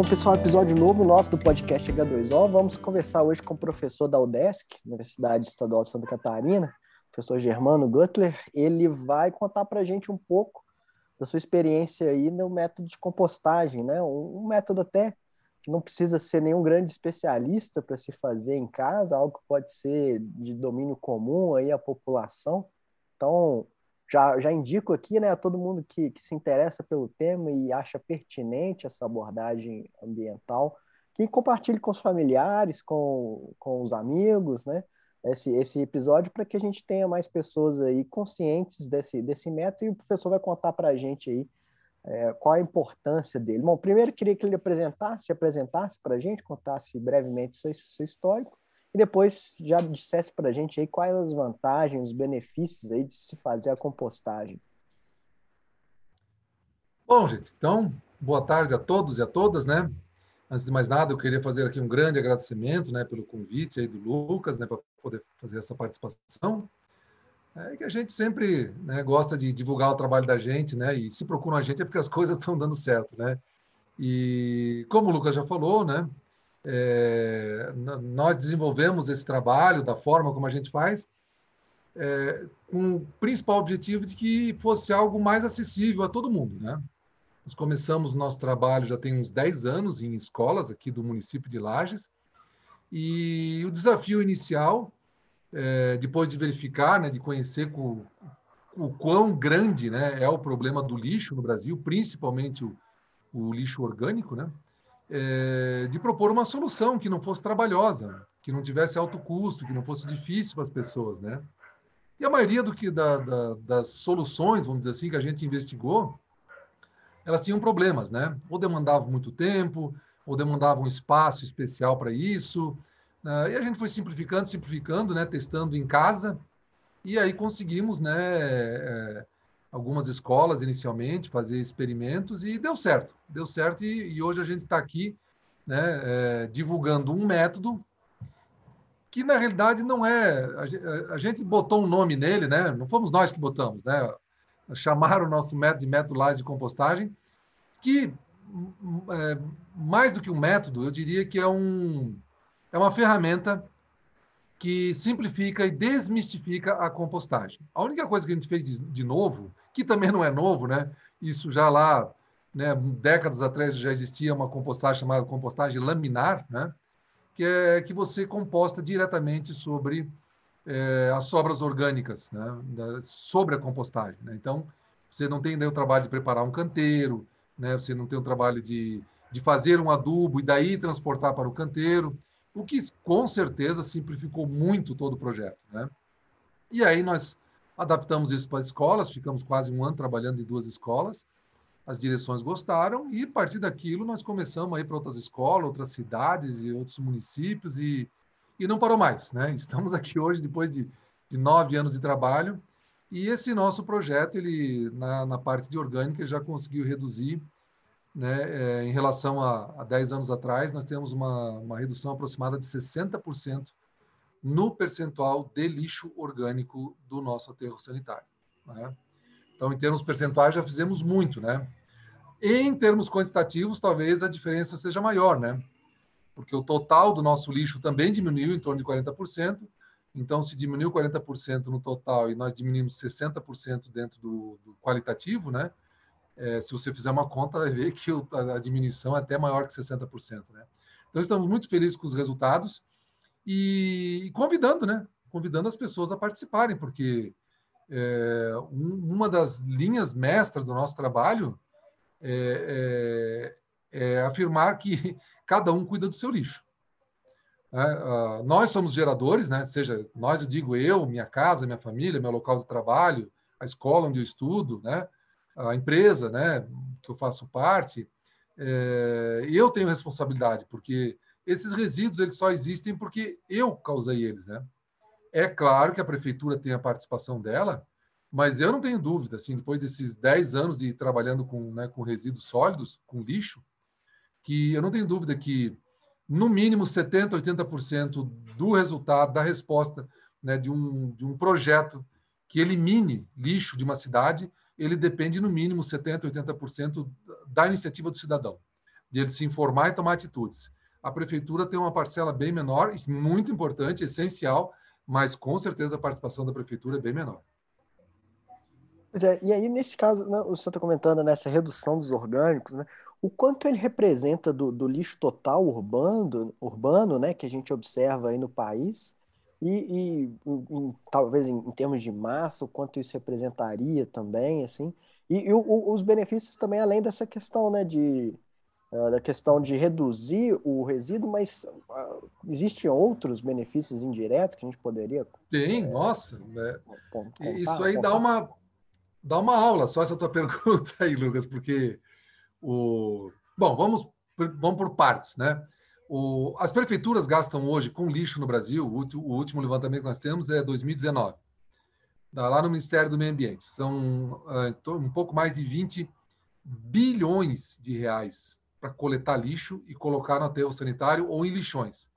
Bom, pessoal, episódio novo nosso do podcast H2O. Vamos conversar hoje com o professor da UDESC, Universidade Estadual de Santa Catarina, professor Germano Gutler. Ele vai contar para a gente um pouco da sua experiência aí no método de compostagem, né? Um, método até que não precisa ser nenhum grande especialista para se fazer em casa, algo que pode ser de domínio comum aí à população. Então, já, já indico aqui né, a todo mundo que, que se interessa pelo tema e acha pertinente essa abordagem ambiental, que compartilhe com os familiares, com, com os amigos, né? Esse, esse episódio para que a gente tenha mais pessoas aí conscientes desse, desse método e o professor vai contar para a gente aí é, qual a importância dele. Bom, primeiro queria que ele apresentasse, se apresentasse para a gente, contasse brevemente seu, seu histórico e depois já dissesse para a gente aí quais as vantagens, os benefícios aí de se fazer a compostagem. Bom, gente, então, boa tarde a todos e a todas, né? Antes de mais nada, eu queria fazer aqui um grande agradecimento, né, pelo convite aí do Lucas, né, para poder fazer essa participação. É que a gente sempre né, gosta de divulgar o trabalho da gente, né? E se procuram a gente é porque as coisas estão dando certo, né? E como o Lucas já falou, né? É, nós desenvolvemos esse trabalho da forma como a gente faz, é, com o principal objetivo de que fosse algo mais acessível a todo mundo. Né? Nós começamos nosso trabalho já tem uns 10 anos em escolas aqui do município de Lages, e o desafio inicial, é, depois de verificar, né, de conhecer o, o quão grande né, é o problema do lixo no Brasil, principalmente o, o lixo orgânico, né? É, de propor uma solução que não fosse trabalhosa, que não tivesse alto custo, que não fosse difícil para as pessoas, né? E a maioria do que da, da, das soluções, vamos dizer assim, que a gente investigou, elas tinham problemas, né? Ou demandavam muito tempo, ou demandavam um espaço especial para isso. Né? E a gente foi simplificando, simplificando, né? Testando em casa. E aí conseguimos, né? É, algumas escolas inicialmente, fazer experimentos e deu certo. Deu certo e, e hoje a gente está aqui né, é, divulgando um método que na realidade não é. A, a, gente botou um nome nele, né? Não fomos nós que botamos, né? Chamaram o nosso método de método Lages de compostagem, que é, mais do que um método, eu diria que é um é uma ferramenta que simplifica e desmistifica a compostagem. A única coisa que a gente fez de, de novo que também não é novo, né? Isso já lá, né, décadas atrás já existia uma compostagem chamada compostagem laminar, né? Que é que você composta diretamente sobre é, as sobras orgânicas, né? Da, sobre a compostagem. Né? Então, você não tem o trabalho de preparar um canteiro, né? Você não tem o trabalho de, de fazer um adubo e daí transportar para o canteiro, o que com certeza simplificou muito todo o projeto, né? E aí nós Adaptamos isso para as escolas, ficamos quase um ano trabalhando em duas escolas. As direções gostaram e, a partir daquilo, nós começamos a ir para outras escolas, outras cidades e outros municípios e, e não parou mais. Né? Estamos aqui hoje, depois de, de nove anos de trabalho, e esse nosso projeto, ele na, na parte de orgânica, já conseguiu reduzir né, é, em relação a, a 10 anos atrás, nós temos uma, uma redução aproximada de 60% no percentual de lixo orgânico do nosso aterro sanitário. Né? Então, em termos percentuais, já fizemos muito, né? Em termos quantitativos, talvez a diferença seja maior, né? Porque o total do nosso lixo também diminuiu em torno de 40%. Então, se diminuiu 40% no total e nós diminuímos 60% dentro do, do, qualitativo, né? É, se você fizer uma conta, vai ver que a diminuição é até maior que 60%, né? Então, estamos muito felizes com os resultados e convidando, né? Convidando as pessoas a participarem, porque é, um, uma das linhas mestras do nosso trabalho é, é, é afirmar que cada um cuida do seu lixo. Uh, nós somos geradores, né? Seja nós, eu digo eu, minha casa, minha família, meu local de trabalho, a escola onde eu estudo, né? A empresa, né? Que eu faço parte. É, eu tenho responsabilidade porque esses resíduos eles só existem porque eu causei eles, né? É claro que a prefeitura tem a participação dela, mas eu não tenho dúvida, assim, depois desses 10 anos de trabalhando com, né, com resíduos sólidos, com lixo, que eu não tenho dúvida que no mínimo 70, 80% do resultado, da resposta né, de, um, de um projeto que elimine lixo de uma cidade, ele depende no mínimo 70, 80% da iniciativa do cidadão de ele se informar e tomar atitudes. A prefeitura tem uma parcela bem menor, muito importante, essencial, mas com certeza a participação da prefeitura é bem menor. Pois é, e aí nesse caso, né, o senhor está comentando nessa redução dos orgânicos, né, o quanto ele representa do, do lixo total urbano, urbano, né, que a gente observa aí no país, e, e em, talvez em, em, termos de massa, o quanto isso representaria também, assim, e, e o, os benefícios também além dessa questão, né, de uh, da questão de reduzir o resíduo, mas uh, existem outros benefícios indiretos que a gente poderia? Tem, é, nossa, né? contar, isso aí contar. dá uma dar uma aula só essa tua pergunta aí, Lucas, porque o bom, vamos vamos por partes, né? O, as prefeituras gastam hoje com lixo no Brasil, o, o último levantamento que nós temos é 2019, lá no Ministério do Meio Ambiente. São uh, um pouco mais de 20 bilhões de reais para coletar lixo e colocar no aterro sanitário ou em lixões.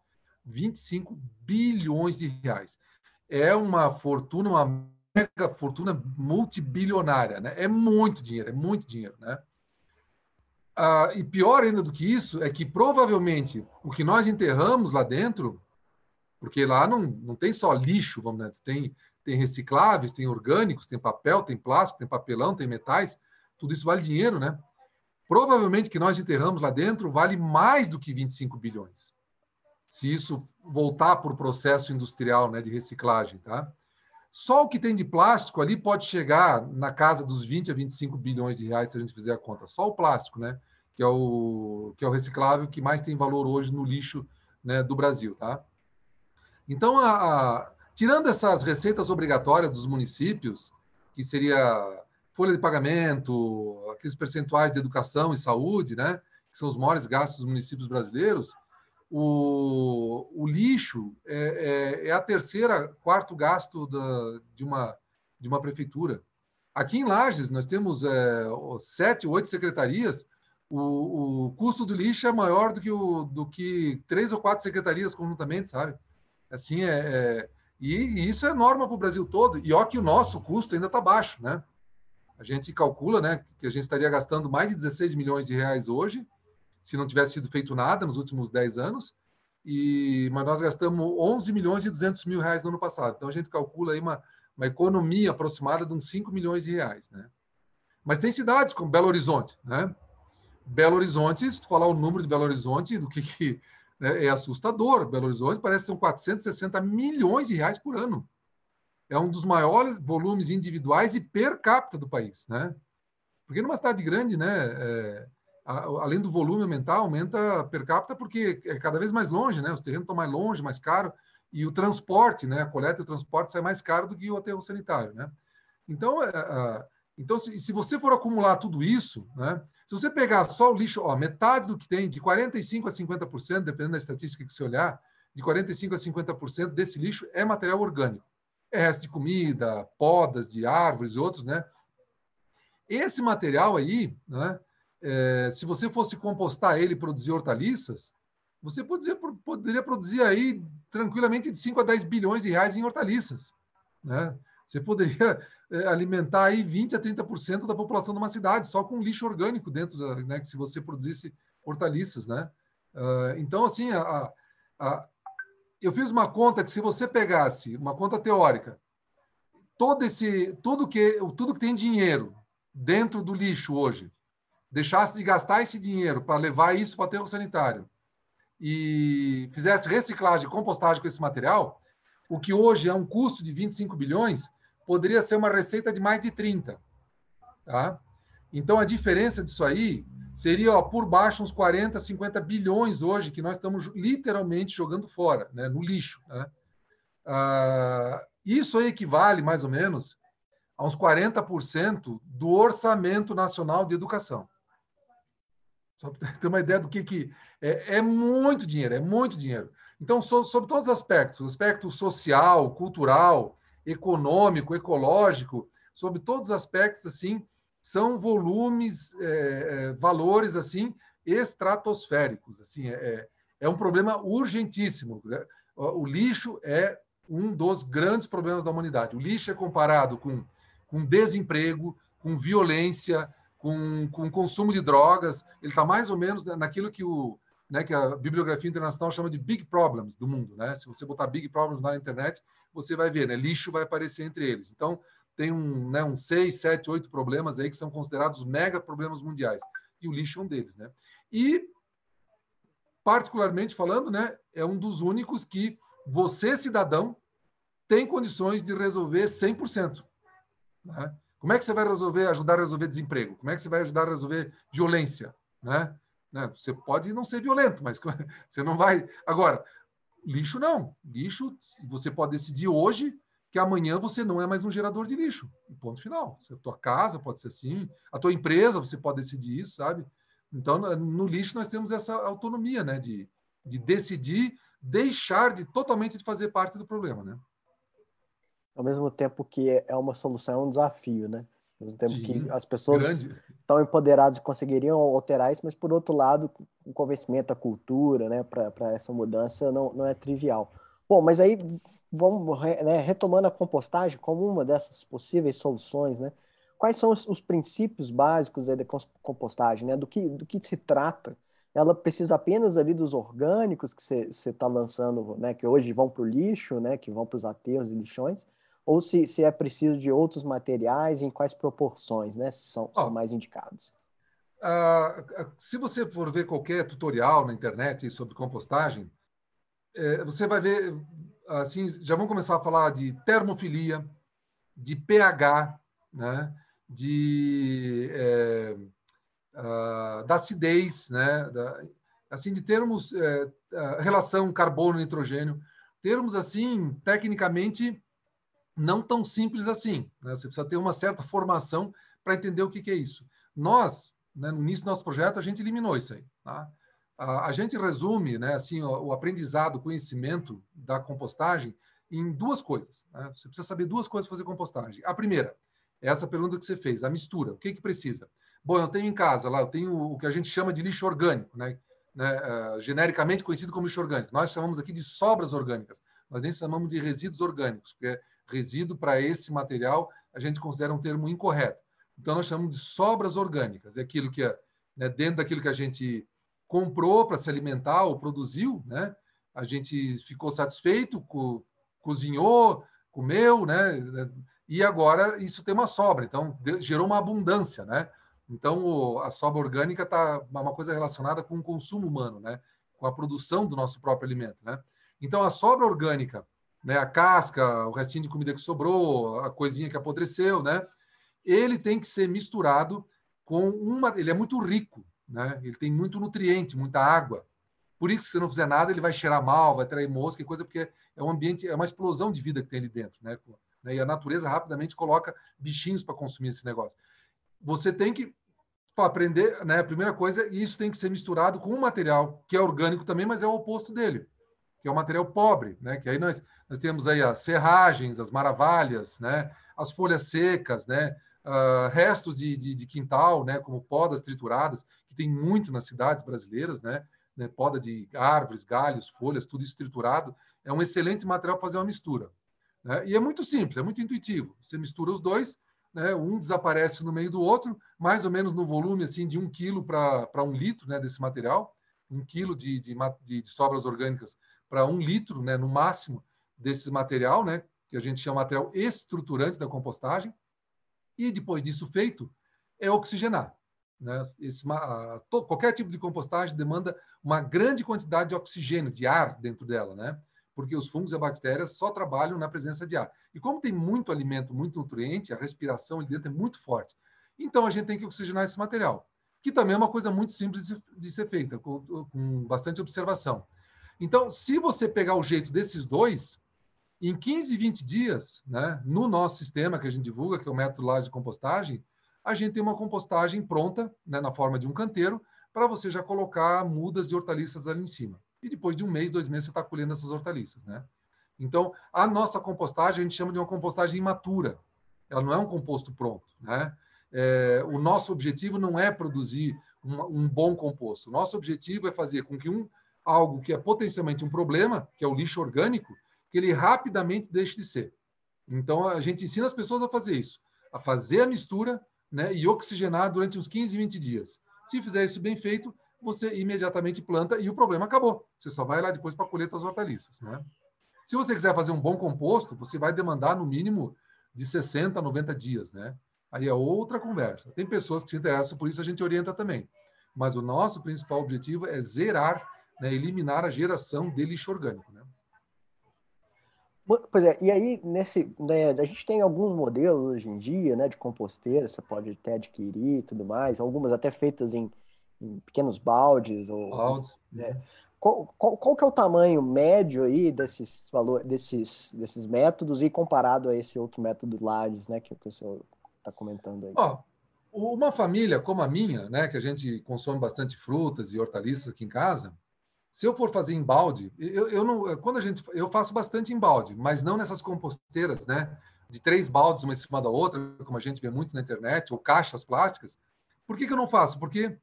25 bilhões de reais. É uma fortuna, uma mega fortuna multibilionária, né? É muito dinheiro, é muito dinheiro, né? Ah, e pior ainda do que isso é que provavelmente o que nós enterramos lá dentro, porque lá não, não tem só lixo, vamos dizer, tem tem recicláveis, tem orgânicos, tem papel, tem plástico, tem papelão, tem metais, tudo isso vale dinheiro, né? Provavelmente que nós enterramos lá dentro vale mais do que 25 bilhões. Se isso voltar para o processo industrial, né, de reciclagem, tá? Só o que tem de plástico ali pode chegar na casa dos 20 a 25 bilhões de reais se a gente fizer a conta. Só o plástico, né? Que é o, que é o reciclável que mais tem valor hoje no lixo né, do Brasil, tá? Então, a, a, tirando essas receitas obrigatórias dos municípios, que seria folha de pagamento, aqueles percentuais de educação e saúde, né? Que são os maiores gastos dos municípios brasileiros, o, o lixo é, é, é, a terceira, quarto gasto da, de, uma, de uma prefeitura. Aqui em Lages, nós temos é, sete, oito secretarias, o, o, custo do lixo é maior do que, o, do que três ou quatro secretarias conjuntamente, sabe? Assim, é, é e, e, isso é norma para o Brasil todo. E ó que o nosso custo ainda está baixo, né? A gente calcula né, que a gente estaria gastando mais de 16 milhões de reais hoje, se não tivesse sido feito nada nos últimos 10 anos, e, mas nós gastamos 11 milhões e 200 mil reais no ano passado. Então, a gente calcula aí uma, uma economia aproximada de uns 5 milhões de reais. Né? Mas tem cidades como Belo Horizonte. Né? Belo Horizonte, se tu falar o número de Belo Horizonte, do que, que né, é assustador. Belo Horizonte parece que são 460 milhões de reais por ano. É um dos maiores volumes individuais e per capita do país. Né? Porque numa cidade grande, né, é, além do volume aumentar, aumenta per capita porque é cada vez mais longe, né? Os terrenos estão mais longe, mais caro, e o transporte, né? A coleta e o transporte sai mais caro do que o aterro sanitário, né? Então, é, é, então se, se, você for acumular tudo isso, né? Se você pegar só o lixo, ó, metade do que tem, de 45% a 50%, dependendo da estatística que você olhar, de 45% a 50% desse lixo é material orgânico. É resto de comida, podas de árvores e outros, né? Esse material aí, né? é, se você fosse compostar ele e produzir hortaliças, você poderia, poderia produzir aí tranquilamente de 5 a 10 bilhões de reais em hortaliças. Né? Você poderia é, alimentar aí 20 a 30% da população de uma cidade só com lixo orgânico dentro da, né, que se você produzisse hortaliças, né? Uh, então, assim, a, a, eu fiz uma conta que se você pegasse uma conta teórica, todo esse, tudo que, tudo que tem dinheiro dentro do lixo hoje, deixasse de gastar esse dinheiro para levar isso para o aterro sanitário e fizesse reciclagem compostagem com esse material, o que hoje é um custo de 25 bilhões, poderia ser uma receita de mais de 30. Tá? Então, a diferença disso aí seria ó, por baixo uns 40, 50 bilhões hoje que nós estamos literalmente jogando fora, né, no lixo. Né? Ah, isso equivale, mais ou menos, a uns 40% do orçamento nacional de educação. Só para ter uma ideia do que, que é, é muito dinheiro, é muito dinheiro. Então, so, sobre todos os aspectos, o aspecto social, cultural, econômico, ecológico, sobre todos os aspectos, assim, são volumes, é, é, valores, assim, estratosféricos. Assim, é, é, é um problema urgentíssimo. O lixo é um dos grandes problemas da humanidade. O lixo é comparado com, com desemprego, com violência, com, com consumo de drogas. Ele está mais ou menos naquilo que o né, que a bibliografia internacional chama de big problems do mundo. Né? Se você botar big problems na internet, você vai ver, né? lixo vai aparecer entre eles. Então, tem um, né, uns seis, sete, oito problemas aí que são considerados mega problemas mundiais. E o lixo é um deles. Né? E, particularmente falando, né, é um dos únicos que você, cidadão, tem condições de resolver 100%. Né? Como é que você vai resolver, ajudar a resolver desemprego? Como é que você vai ajudar a resolver violência? Né? Né? Você pode não ser violento, mas você não vai. Agora, lixo não. Lixo, você pode decidir hoje que amanhã você não é mais um gerador de lixo. Ponto final. A tua casa pode ser assim, a tua empresa você pode decidir isso, sabe? Então, no lixo nós temos essa autonomia, né? De, de decidir deixar de totalmente de fazer parte do problema, né? Ao mesmo tempo que é uma solução, é um desafio, né? Ao mesmo tempo Sim, que as pessoas grande. estão empoderadas e conseguiriam alterar isso, mas por outro lado, o convencimento, a cultura, né, para essa mudança não, não é trivial. Bom, mas aí vamos né, retomando a compostagem como uma dessas possíveis soluções, né? Quais são os, os princípios básicos da compostagem, né? Do que, do que se trata? Ela precisa apenas ali dos orgânicos que você está lançando, né? Que hoje vão para o lixo, né? Que vão para os aterros e lixões ou se, se é preciso de outros materiais, em quais proporções né, são, oh, são mais indicados? Uh, se você for ver qualquer tutorial na internet sobre compostagem, é, você vai ver, assim, já vão começar a falar de termofilia, de pH, né, de, é, uh, da acidez, né, da, assim, de termos é, relação carbono-nitrogênio, termos assim, tecnicamente não tão simples assim. Né? Você precisa ter uma certa formação para entender o que, que, é isso. Nós, né, no início do nosso projeto, a gente eliminou isso aí. Tá? A, a, gente resume né, assim, o, o, aprendizado, o conhecimento da compostagem em duas coisas. Né? Você precisa saber duas coisas para fazer compostagem. A primeira, é essa pergunta que você fez, a mistura. O que, que precisa? Bom, eu tenho em casa lá, eu tenho o que a gente chama de lixo orgânico, né? né uh, genericamente conhecido como lixo orgânico. Nós chamamos aqui de sobras orgânicas. Nós nem chamamos de resíduos orgânicos, porque resíduo para esse material a gente considera um termo incorreto. Então, nós chamamos de sobras orgânicas. É aquilo que é né, dentro daquilo que a gente comprou para se alimentar ou produziu, né? A gente ficou satisfeito, co cozinhou, comeu, né? E agora isso tem uma sobra, então gerou uma abundância, né? Então o, a sobra orgânica está uma coisa relacionada com o consumo humano, né? Com a produção do nosso próprio alimento, né? Então a sobra orgânica né, a casca, o restinho de comida que sobrou, a coisinha que apodreceu, né? Ele tem que ser misturado com uma. Ele é muito rico, né? Ele tem muito nutriente, muita água. Por isso, se você não fizer nada, ele vai cheirar mal, vai trair mosca e coisa, porque é um ambiente, é uma explosão de vida que tem ali dentro, né? E a natureza rapidamente coloca bichinhos para consumir esse negócio. Você tem que aprender, né? A primeira coisa, isso tem que ser misturado com um material que é orgânico também, mas é o oposto dele, que é o material pobre, né? Que aí nós nós temos aí as serragens, as maravilhas, né? as folhas secas, né? Uh, restos de, de, de, quintal, né? como podas trituradas, que tem muito nas cidades brasileiras, né? né? poda de árvores, galhos, folhas, tudo isso triturado, é um excelente material para fazer uma mistura. Né? E é muito simples, é muito intuitivo. Você mistura os dois, né? um desaparece no meio do outro, mais ou menos no volume assim de um quilo para um litro né? desse material, um quilo de, de, de sobras orgânicas para um litro, né? no máximo, desse material, né, que a gente chama material estruturante da compostagem, e depois disso feito, é oxigenar. Né? Esse, to, qualquer tipo de compostagem demanda uma grande quantidade de oxigênio, de ar dentro dela, né? porque os fungos e bactérias só trabalham na presença de ar. E como tem muito alimento, muito nutriente, a respiração ali dentro é muito forte. Então a gente tem que oxigenar esse material, que também é uma coisa muito simples de, de ser feita, com, com bastante observação. Então, se você pegar o jeito desses dois, em 15, 20 dias, né, no nosso sistema que a gente divulga, que é o método lá de compostagem, a gente tem uma compostagem pronta, né, na forma de um canteiro, para você já colocar mudas de hortaliças ali em cima. E depois de um mês, dois meses, você está colhendo essas hortaliças. Né? Então, a nossa compostagem, a gente chama de uma compostagem imatura. Ela não é um composto pronto. Né? É, o nosso objetivo não é produzir um, um bom composto. O nosso objetivo é fazer com que um, algo que é potencialmente um problema, que é o lixo orgânico, que ele rapidamente deixe de ser. Então, a gente ensina as pessoas a fazer isso, a fazer a mistura, né, e oxigenar durante uns 15, 20 dias. Se fizer isso bem feito, você imediatamente planta e o problema acabou. Você só vai lá depois para colher suas hortaliças. Né? Se você quiser fazer um bom composto, você vai demandar no mínimo de 60 a 90 dias. Né? Aí é outra conversa. Tem pessoas que se interessam por isso, a gente orienta também. Mas o nosso principal objetivo é zerar, né, eliminar a geração de lixo orgânico. Né? Pois é, e aí, nesse, né, a gente tem alguns modelos hoje em dia, né, de composteira, você pode até adquirir e tudo mais, algumas até feitas em, em pequenos baldes. Ou, baldes. Né, qual, qual, qual, que é o tamanho médio aí desses, valor, desses, desses métodos e comparado a esse outro método Lages, né, que, que o senhor está comentando aí? Ó, uma família como a minha, né, que a gente consome bastante frutas e hortaliças aqui em casa, se eu for fazer em balde, eu, eu não, quando a gente, eu faço bastante em balde, mas não nessas composteiras, né? De três baldes uma em cima da outra, como a gente vê muito na internet, ou caixas plásticas. Por que, que eu não faço? Porque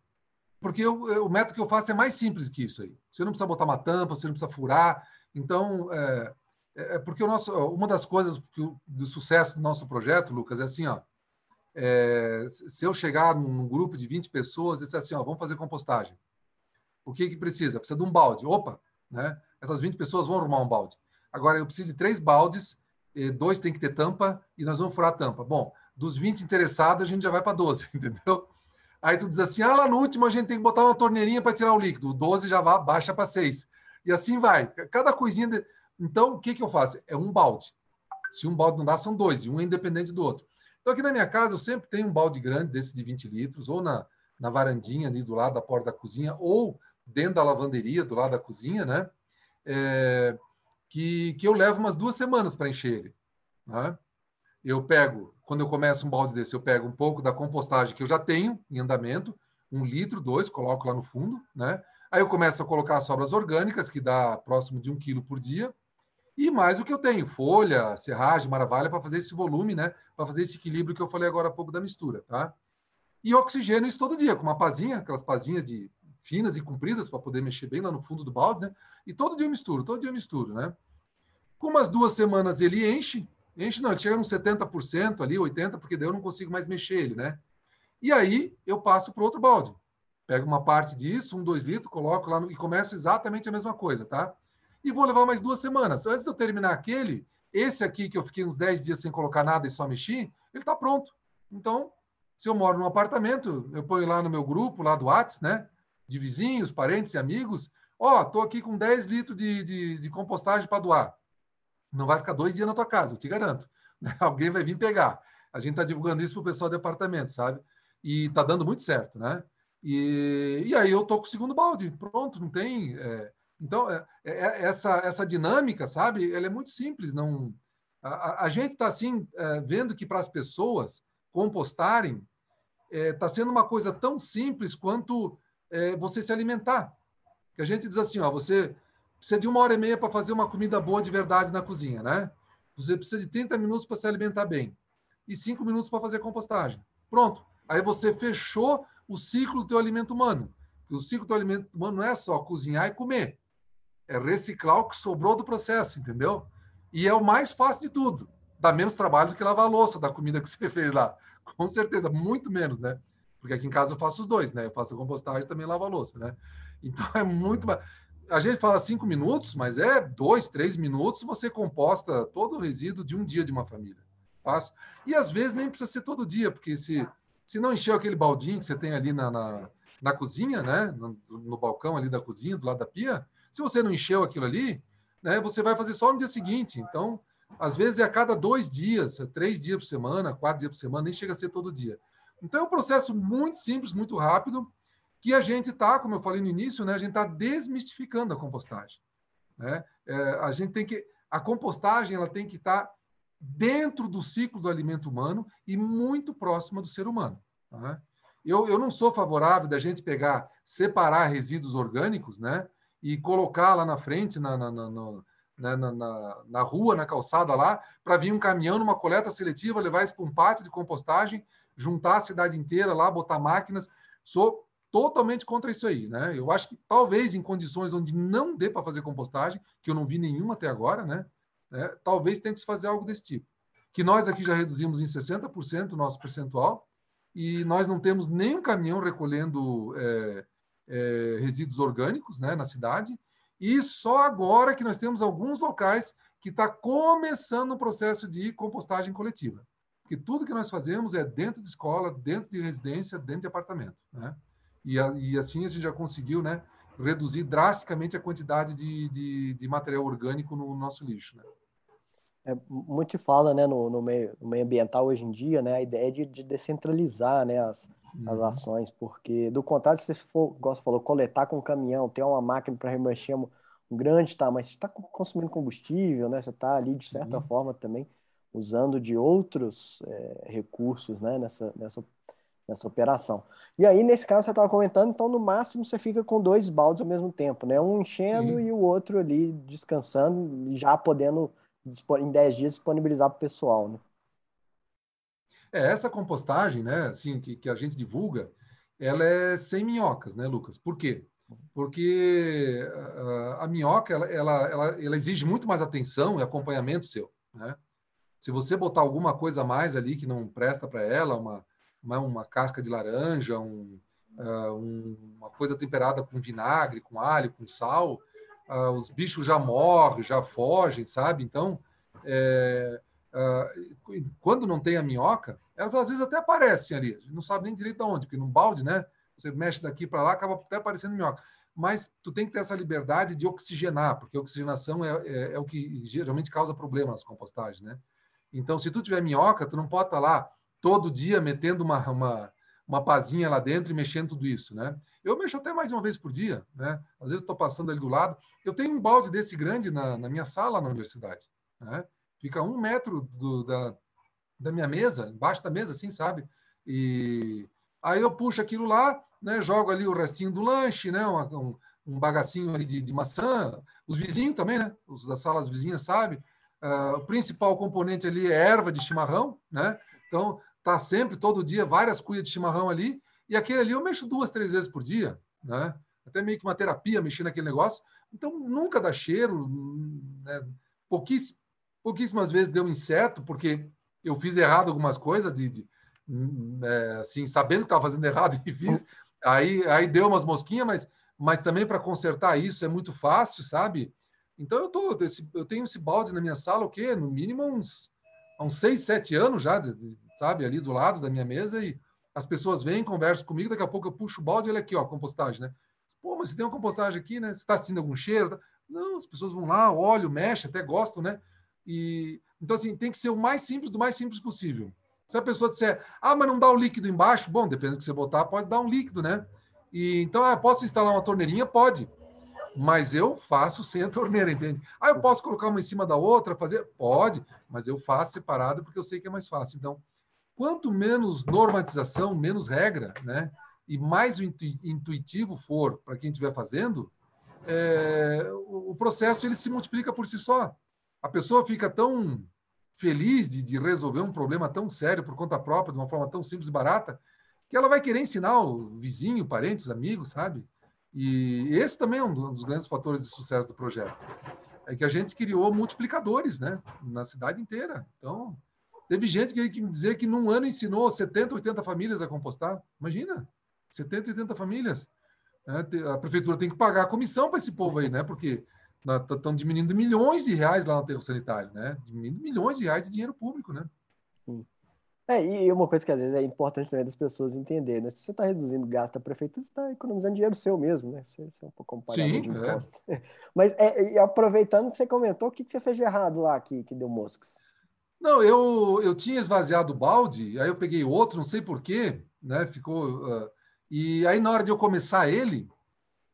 porque eu, o método que eu faço é mais simples que isso aí. Você não precisa botar uma tampa, você não precisa furar. Então, é, é, é porque o nosso, uma das coisas do sucesso do nosso projeto, Lucas, é assim, ó. É, se eu chegar num grupo de 20 pessoas e disser assim, ó, vamos fazer compostagem o que, que precisa? Precisa de um balde. Opa, né? Essas 20 pessoas vão arrumar um balde. Agora, eu preciso de três baldes, dois tem que ter tampa e nós vamos furar a tampa. Bom, dos 20 interessados, a gente já vai para 12, entendeu? Aí tu diz assim, ah, lá no último a gente tem que botar uma torneirinha para tirar o líquido. O 12 já vai, baixa para 6. E assim vai. Cada coisinha... De... Então, o que, que eu faço? É um balde. Se um balde não dá, são dois. E um é independente do outro. Então, aqui na minha casa, eu sempre tenho um balde grande, desse de 20 litros, ou na, na varandinha ali do lado da porta da cozinha, ou dentro da lavanderia, do lado da cozinha, né? É, que, que eu levo umas duas semanas para encher ele. Né? Eu pego, quando eu começo um balde desse, eu pego um pouco da compostagem que eu já tenho em andamento, um litro, dois, coloco lá no fundo, né? Aí eu começo a colocar as sobras orgânicas, que dá próximo de um quilo por dia, e mais o que eu tenho, folha, serragem, maravilha, para fazer esse volume, né? Para fazer esse equilíbrio que eu falei agora há pouco da mistura, tá? E oxigênio isso todo dia, com uma pazinha, aquelas pazinhas de finas e compridas para poder mexer bem lá no fundo do balde, né? E todo dia eu misturo, todo dia eu misturo, né? Com umas duas semanas ele enche, enche não, ele chega uns 70% ali, 80%, porque daí eu não consigo mais mexer ele, né? E aí eu passo para outro balde. Pego uma parte disso, um, dois litros, coloco lá no, e começo exatamente a mesma coisa, tá? E vou levar mais duas semanas. Antes de eu terminar aquele, esse aqui que eu fiquei uns 10 dias sem colocar nada e só mexi, ele está pronto. Então, se eu moro num apartamento, eu ponho lá no meu grupo, lá do Whats, né? De vizinhos, parentes e amigos. Ó, oh, estou aqui com 10 litros de, de, de compostagem para doar. Não vai ficar dois dias na tua casa, eu te garanto. Alguém vai vir pegar. A gente está divulgando isso para o pessoal do departamento, sabe? E está dando muito certo, né? E, e aí eu estou com o segundo balde, pronto, não tem. É, então, é, é, é, essa, essa dinâmica, sabe? Ela é muito simples. Não, a, a gente está assim, é, vendo que para as pessoas compostarem está é, sendo uma coisa tão simples quanto é, você se alimentar. Que a gente diz assim, ó, você precisa de uma hora e meia para fazer uma comida boa de verdade na cozinha, né? Você precisa de 30 minutos para se alimentar bem e 5 minutos para fazer compostagem. Pronto. Aí você fechou o ciclo do teu alimento humano. O ciclo do alimento humano não é só cozinhar e comer. É reciclar o que sobrou do processo, entendeu? E é o mais fácil de tudo. Dá menos trabalho do que lavar a louça da comida que você fez lá. Com certeza, muito menos, né? Porque aqui em casa eu faço os dois, né? Eu faço a compostagem e também lavo a louça, né? Então é muito. A gente fala cinco minutos, mas é dois, três minutos você composta todo o resíduo de um dia de uma família. Fácil. E às vezes nem precisa ser todo dia, porque se, se não encher aquele baldinho que você tem ali na, na, na cozinha, né? No, no, balcão ali da cozinha, do lado da pia, se você não encheu aquilo ali, né? Você vai fazer só no dia seguinte. Então, às vezes é a cada dois dias, três dias por semana, quatro dias por semana, nem chega a ser todo dia. Então é um processo muito simples, muito rápido, que a gente está, como eu falei no início, né, a gente está desmistificando a compostagem. Né? É, a gente tem que a compostagem ela tem que estar tá dentro do ciclo do alimento humano e muito próxima do ser humano. Né? Eu, eu não sou favorável da gente pegar, separar resíduos orgânicos, né, e colocar lá na frente, na, na, na, na, na, na rua, na calçada lá, para vir um caminhão numa coleta seletiva, levar isso para um pátio de compostagem juntar a cidade inteira lá, botar máquinas. Sou totalmente contra isso aí, né? Eu acho que talvez em condições onde não dê para fazer compostagem, que eu não vi nenhuma até agora, né? É, talvez tenha que se fazer algo desse tipo. Que nós aqui já reduzimos em 60% o nosso percentual, e nós não temos nenhum caminhão recolhendo é, é, resíduos orgânicos né, na cidade, e só agora que nós temos alguns locais que está começando o processo de compostagem coletiva. Porque tudo que nós fazemos é dentro de escola, dentro de residência, dentro de apartamento. Né? E, a, e assim a gente já conseguiu né, reduzir drasticamente a quantidade de, de, de material orgânico no nosso lixo. Né? É, muito se fala né, no, no, meio, no meio ambiental hoje em dia, né, a ideia de, de descentralizar né, as, uhum. as ações, porque do contrário, se você for, igual você falou, coletar com um caminhão, ter uma máquina para remexer um, um grande, tá, mas você está consumindo combustível, né, você está ali, de certa uhum. forma, também usando de outros é, recursos né, nessa, nessa, nessa operação. E aí, nesse caso, você estava comentando, então, no máximo, você fica com dois baldes ao mesmo tempo, né? Um enchendo e o outro ali descansando, já podendo em 10 dias disponibilizar para o pessoal, né? É, essa compostagem, né, assim, que, que a gente divulga, ela é sem minhocas, né, Lucas? Por quê? Porque a, a minhoca, ela, ela, ela, ela, exige muito mais atenção e acompanhamento seu, né? Se você botar alguma coisa a mais ali que não presta para ela, uma, uma, uma, casca de laranja, um, uh, um, uma coisa temperada com vinagre, com alho, com sal, ah, os bichos já morrem, já fogem, sabe? Então, é, ah, quando não tem a minhoca, elas às vezes até aparecem ali, não sabe nem direito aonde, porque num balde, né? Você mexe daqui para lá, acaba até aparecendo minhoca. Mas tu tem que ter essa liberdade de oxigenar, porque a oxigenação é, é, é o que geralmente causa problema nas compostagens, né? Então, se tu tiver minhoca, tu não pode estar tá lá todo dia metendo uma, uma, uma pazinha lá dentro e mexendo tudo isso, né? Eu mexo até mais de uma vez por dia, né? Às vezes estou passando ali do lado. Eu tenho um balde desse grande na, na minha sala na universidade, né? Fica um metro do, da, da minha mesa, embaixo da mesa, assim, sabe? E aí eu puxo aquilo lá, né? Jogo ali o restinho do lanche, né? Um, um bagacinho ali de, de, maçã. Os vizinhos também, né? Os das salas vizinhas sabem. Uh, o principal componente ali é erva de chimarrão, né? Então, tá sempre, todo dia, várias cuias de chimarrão ali. E aquele ali eu mexo duas, três vezes por dia, né? Até meio que uma terapia mexer naquele negócio. Então nunca dá cheiro, né? Pouquíssimas vezes deu inseto, porque eu fiz errado algumas coisas, de, de é, assim, sabendo que estava fazendo errado e fiz. Aí, aí deu umas mosquinhas, mas, mas também para consertar isso é muito fácil, sabe? Então eu, tô, eu tenho esse balde na minha sala, o quê? No mínimo uns, uns seis, sete anos já, sabe? Ali do lado da minha mesa e as pessoas vêm, conversam comigo, daqui a pouco eu puxo o balde, olha aqui, ó, compostagem, né? Pô, mas você tem uma compostagem aqui, né? Você está sentindo algum cheiro? Não, as pessoas vão lá, olham, mexem, até gostam, né? E então assim, tem que ser o mais simples do mais simples possível. Se a pessoa disser, ah, mas não dá o líquido embaixo, bom, depende do que você botar, pode dar um líquido, né? E então, ah, posso instalar uma torneirinha? Pode. Mas eu faço sem a torneira, entende? Ah, eu posso colocar uma em cima da outra, fazer? Pode, mas eu faço separado porque eu sei que é mais fácil. Então, quanto menos normatização, menos regra, né? E mais intuitivo for para quem estiver fazendo, é, o processo ele se multiplica por si só. A pessoa fica tão feliz de, de, resolver um problema tão sério por conta própria, de uma forma tão simples e barata, que ela vai querer ensinar o vizinho, parentes, amigos, sabe? E esse também é um dos grandes fatores de sucesso do projeto. É que a gente criou multiplicadores, né? Na cidade inteira. Então, Teve gente que, me dizer que num ano ensinou 70, 80 famílias a compostar. Imagina, 70, 80 famílias. É, a prefeitura tem que pagar a comissão para esse povo aí, né? Porque estão diminuindo milhões de reais lá no aterro sanitário, né? Diminuindo milhões de reais de dinheiro público, né? Sim. É, e uma coisa que às vezes é importante também das pessoas entenderem, né? Se você está reduzindo gasto da prefeitura, você está economizando dinheiro seu mesmo, né? Você, você é um pouco comparado de impostos. É. Mas é, aproveitando que você comentou, o que, que você fez de errado lá que, que deu moscas? Não, eu, eu tinha esvaziado o balde, aí eu peguei outro, não sei porquê, né? Ficou. Uh, e aí, na hora de eu começar ele,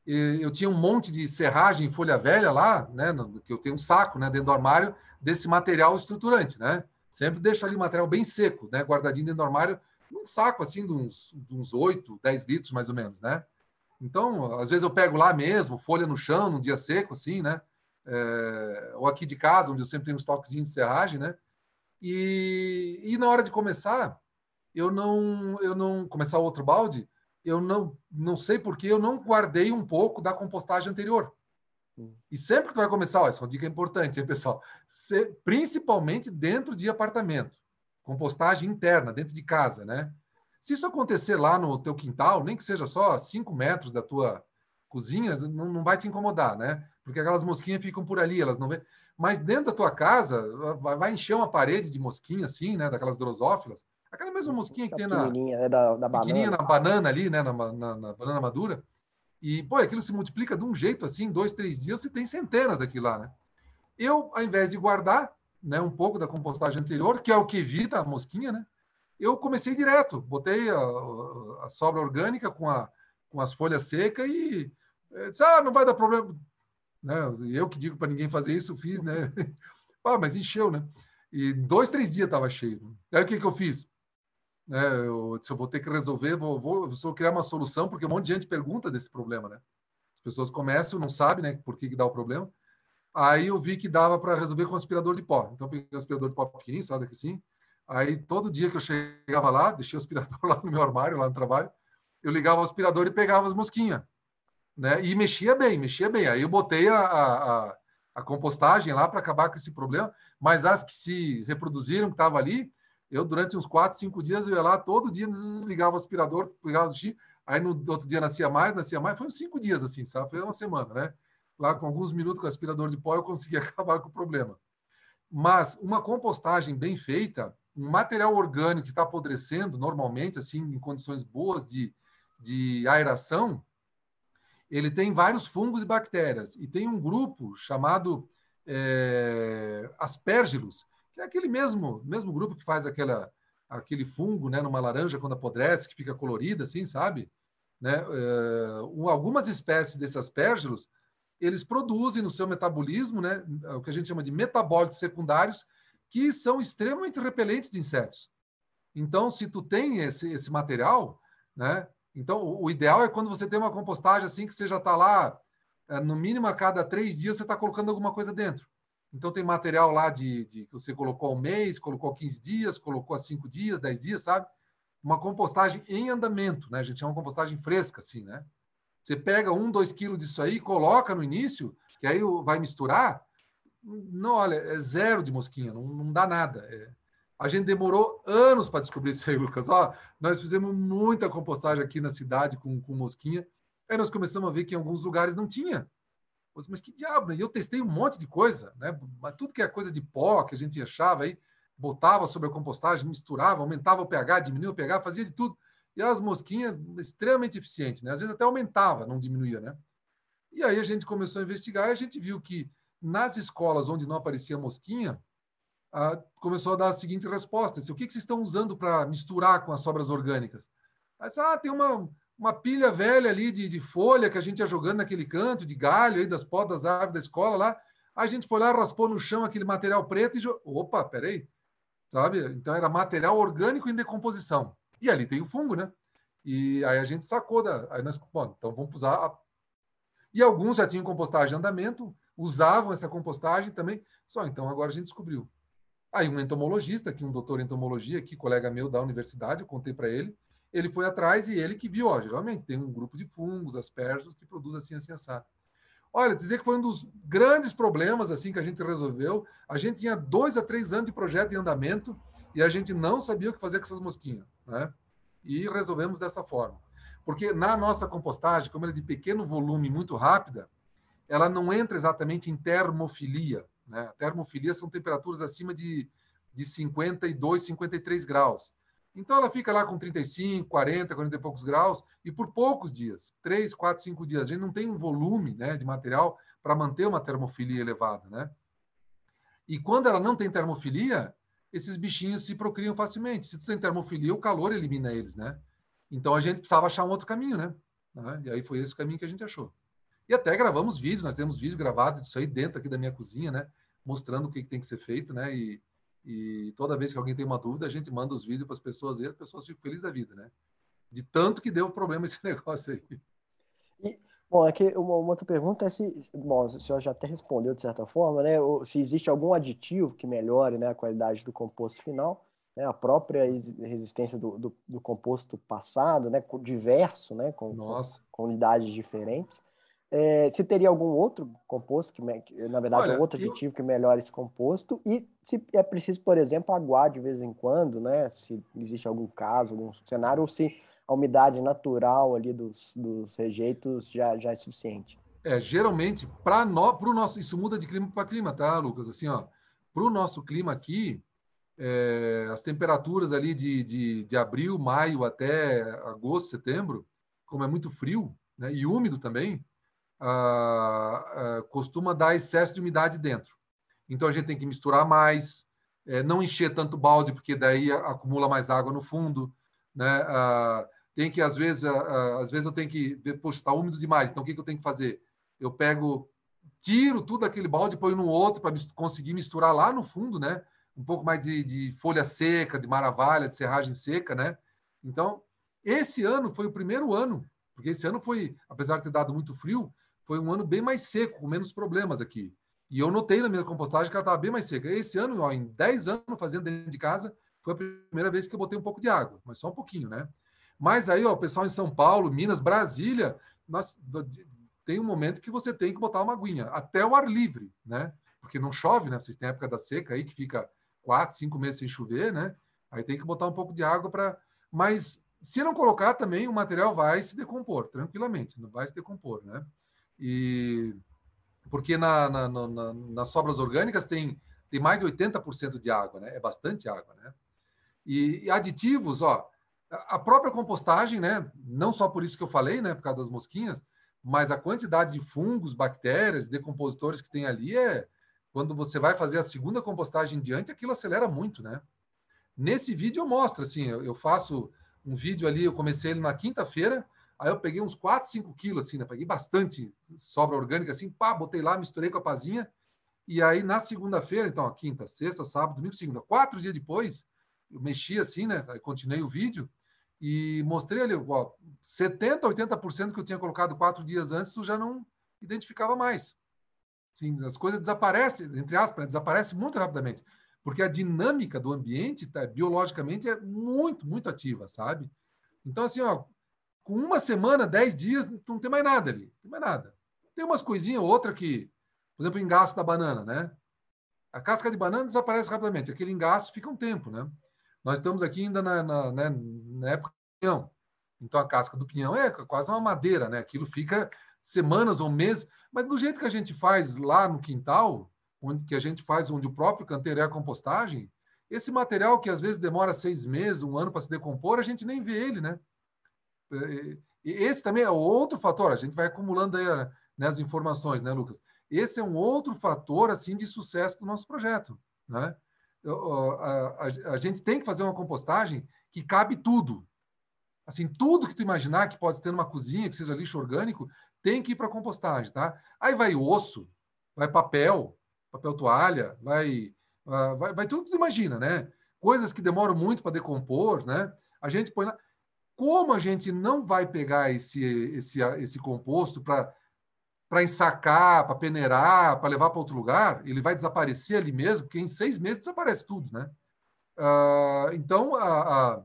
eu tinha um monte de serragem em folha velha lá, né? Que eu tenho um saco né, dentro do armário desse material estruturante, né? Sempre deixo ali o material bem seco, né? Guardadinho dentro do armário, num saco assim de uns, de uns 8, 10 litros mais ou menos, né? Então, às vezes eu pego lá mesmo, folha no chão, num dia seco, assim, né? É, ou aqui de casa, onde eu sempre tenho uns toquezinhos de serragem, né? E, e na hora de começar, eu não, eu não começar outro balde, eu não, não sei porque eu não guardei um pouco da compostagem anterior. E sempre que tu vai começar, olha, essa é dica importante, hein, pessoal? principalmente dentro de apartamento, compostagem interna, dentro de casa, né? Se isso acontecer lá no teu quintal, nem que seja só 5 metros da tua cozinha, não, não vai te incomodar, né? Porque aquelas mosquinhas ficam por ali, elas não vê. Mas dentro da tua casa, vai, vai encher uma parede de mosquinha assim, né? Daquelas drosófilas. Aquela mesma mosquinha que tem na. Né, da, da pequenininha banana. na banana ali, né? Na, na, na, banana madura. E, pô, aquilo se multiplica de um jeito assim, dois, três dias, você tem centenas daquilo lá, né? Eu, ao invés de guardar né, um pouco da compostagem anterior, que é o que evita a mosquinha, né? Eu comecei direto, botei a, a sobra orgânica com, a, com as folhas secas e é, disse, ah, não vai dar problema. Né? Eu que digo para ninguém fazer isso, fiz, né? ah, mas encheu, né? E dois, três dias estava cheio. Aí o que, que eu fiz? Né, eu, se eu vou ter que resolver, vou, vou, vou criar uma solução, porque um monte de gente pergunta desse problema, né? As pessoas começam, não sabem, né, por que, que dá o problema. Aí eu vi que dava para resolver com aspirador de pó. Então, eu peguei um aspirador de pó pequenininho, sabe aqui assim. Aí, todo dia que eu chegava lá, deixei o aspirador lá no meu armário, lá no trabalho, eu ligava o aspirador e pegava as mosquinhas. Né? E mexia bem, mexia bem. Aí eu botei a, a, a compostagem lá para acabar com esse problema, mas as que se reproduziram, que estavam ali, eu, durante uns quatro, cinco dias, eu ia lá, todo dia desligava o aspirador, pegava o xixi, aí no outro dia nascia mais, nascia mais, foi uns cinco dias assim, sabe? Foi uma semana, né? lá com alguns minutos com o aspirador de pó, eu consegui acabar com o problema. Mas uma compostagem bem feita, um material orgânico que está apodrecendo normalmente, assim, em condições boas de, de aeração, ele tem vários fungos e bactérias. E tem um grupo chamado é, que é aquele mesmo, mesmo grupo que faz aquela, aquele fungo né, numa laranja quando apodrece, que fica colorida, assim, sabe? Né? É, algumas espécies desses aspergillus eles produzem no seu metabolismo, né, o que a gente chama de metabólitos secundários, que são extremamente repelentes de insetos. Então, se tu tem esse, esse material, né, então o, o ideal é quando você tem uma compostagem assim que você já está lá, é, no mínimo a cada três dias você está colocando alguma coisa dentro. Então tem material lá de, de que você colocou um mês, colocou 15 dias, colocou a cinco dias, 10 dias, sabe? Uma compostagem em andamento, né? A gente chama compostagem fresca, assim, né? Você pega um, dois quilos disso aí, coloca no início, que aí vai misturar. Não, olha, é zero de mosquinha, não, não dá nada. É, a gente demorou anos para descobrir isso aí, Lucas. Ó, nós fizemos muita compostagem aqui na cidade com, com mosquinha. Aí nós começamos a ver que em alguns lugares não tinha. Mas que diabo, né? E eu testei um monte de coisa, né? Tudo que é coisa de pó que a gente achava aí, botava sobre a compostagem, misturava, aumentava o pH, diminuía o pH, fazia de tudo. E as mosquinhas extremamente eficientes, né? Às vezes até aumentava, não diminuía, né? E aí a gente começou a investigar e a gente viu que nas escolas onde não aparecia mosquinha, a, começou a dar a seguinte resposta: assim, o que, que vocês estão usando para misturar com as sobras orgânicas? Aí, ah, tem uma, uma pilha velha ali de, de folha que a gente ia jogando naquele canto, de galho aí das podas das árvores da escola lá. A gente foi lá, raspou no chão aquele material preto e jogou. Opa, peraí. Sabe? Então era material orgânico em decomposição. E ali tem o fungo, né? E aí a gente sacou da. Aí nós, bom, então vamos usar. A... E alguns já tinham compostagem de andamento, usavam essa compostagem também. Só então agora a gente descobriu. Aí um entomologista, aqui um doutor em entomologia, aqui, colega meu da universidade, eu contei para ele, ele foi atrás e ele que viu, ó, geralmente tem um grupo de fungos, aspergos, que produz assim, assim, assado. Olha, dizer que foi um dos grandes problemas assim que a gente resolveu. A gente tinha dois a três anos de projeto em andamento e a gente não sabia o que fazer com essas mosquinhas, né? E resolvemos dessa forma. Porque na nossa compostagem, como ela é de pequeno volume, muito rápida, ela não entra exatamente em termofilia. Né? Termofilia são temperaturas acima de, de 52, 53 graus. Então ela fica lá com 35, 40, 40 e poucos graus e por poucos dias, 3, 4, 5 dias. A gente não tem um volume né, de material para manter uma termofilia elevada. Né? E quando ela não tem termofilia, esses bichinhos se procriam facilmente. Se tu tem termofilia, o calor elimina eles, né? Então a gente precisava achar um outro caminho, né? E aí foi esse caminho que a gente achou. E até gravamos vídeos, nós temos vídeo gravado disso aí dentro aqui da minha cozinha, né? Mostrando o que, tem que ser feito, né? E, e toda vez que alguém tem uma dúvida, a gente manda os vídeos para as pessoas e as pessoas ficam felizes da vida, né? De tanto que deu problema esse negócio aí. E, Bom, aqui é uma, uma, outra pergunta é se, bom, o senhor já até respondeu de certa forma, né? Se existe algum aditivo que melhore né, a qualidade do composto final, né, a própria resistência do, do, do composto passado, né, diverso, né, com, com, com, unidades diferentes. É, se teria algum outro composto, que, na verdade, Olha, um outro aditivo eu... que melhora esse composto, e se é preciso, por exemplo, aguar de vez em quando, né? Se existe algum caso, algum cenário, ou se a umidade natural ali dos, dos rejeitos já, já é suficiente. É, geralmente, para o nosso. Isso muda de clima para clima, tá, Lucas? Assim, ó, para o nosso clima aqui, é, as temperaturas ali de, de, de abril, maio até agosto, setembro, como é muito frio né, e úmido também, ah, ah, costuma dar excesso de umidade dentro. Então a gente tem que misturar mais, é, não encher tanto balde, porque daí acumula mais água no fundo. Né? Ah, tem que, às vezes, às vezes eu tenho que ver, poxa, está úmido demais, então o que, que eu tenho que fazer? Eu pego, tiro tudo aquele balde, ponho no outro para conseguir misturar lá no fundo, né? Um pouco mais de, de folha seca, de maravalha, de serragem seca, né? Então, esse ano foi o primeiro ano, porque esse ano foi, apesar de ter dado muito frio, foi um ano bem mais seco, com menos problemas aqui. E eu notei na minha compostagem que ela estava bem mais seca. Esse ano, ó, em 10 anos fazendo dentro de casa, foi a primeira vez que eu botei um pouco de água, mas só um pouquinho, né? Mas aí, ó, o pessoal em São Paulo, Minas, Brasília, nós, tem um momento que você tem que botar uma aguinha, até o ar livre, né? Porque não chove, né? Vocês têm época da seca aí, que fica quatro, cinco meses sem chover, né? Aí tem que botar um pouco de água para. Mas se não colocar também, o material vai se decompor tranquilamente, não vai se decompor, né? E porque na, na, na, nas sobras orgânicas tem, tem mais de 80% de água, né? É bastante água, né? E, e, aditivos, ó, a própria compostagem, né? Não só por isso que eu falei, né? Por causa das mosquinhas, mas a quantidade de fungos, bactérias, decompositores que tem ali é quando você vai fazer a segunda compostagem em diante, aquilo acelera muito, né? Nesse vídeo eu mostro, assim, eu, eu faço um vídeo ali, eu comecei ele na quinta-feira, Aí eu peguei uns 4, 5 quilos, assim, né? Peguei bastante sobra orgânica, assim, pá, botei lá, misturei com a pazinha. E aí, na segunda-feira, então, a quinta, sexta, sábado, domingo, segunda, quatro dias depois, eu mexi assim, né? Aí continuei o vídeo e mostrei ali, ó, 70%, 80% que eu tinha colocado quatro dias antes, tu já não identificava mais. Sim, as coisas desaparecem, entre aspas, né? desaparecem muito rapidamente, porque a dinâmica do ambiente, tá, biologicamente, é muito, muito ativa, sabe? Então, assim, ó, com uma semana, dez dias, não tem mais nada ali. Não tem mais nada. Tem umas coisinhas, outra que, por exemplo, o engaço da banana, né? A casca de banana desaparece rapidamente. Aquele engaço fica um tempo, né? Nós estamos aqui ainda na, na, né, na época do pinhão. Então, a casca do pinhão é quase uma madeira, né? Aquilo fica semanas ou meses. Mas do jeito que a gente faz lá no quintal, onde que a gente faz onde o próprio canteiro é a compostagem, esse material que às vezes demora seis meses, um ano para se decompor, a gente nem vê ele, né? Esse também é outro fator, a gente vai acumulando aí né, as informações, né, Lucas? Esse é um outro fator assim de sucesso do nosso projeto, né? A, a, a, gente tem que fazer uma compostagem que cabe tudo. Assim, tudo que tu imaginar que pode ter numa cozinha, que seja lixo orgânico, tem que ir para compostagem, tá? Aí vai osso, vai papel, papel toalha, vai, vai, vai tudo que tu imagina, né? Coisas que demoram muito para decompor, né? A gente põe lá. Como a gente não vai pegar esse, esse, esse composto para ensacar, para peneirar, para levar para outro lugar, ele vai desaparecer ali mesmo, porque em seis meses desaparece tudo, né? Uh, então, a, a,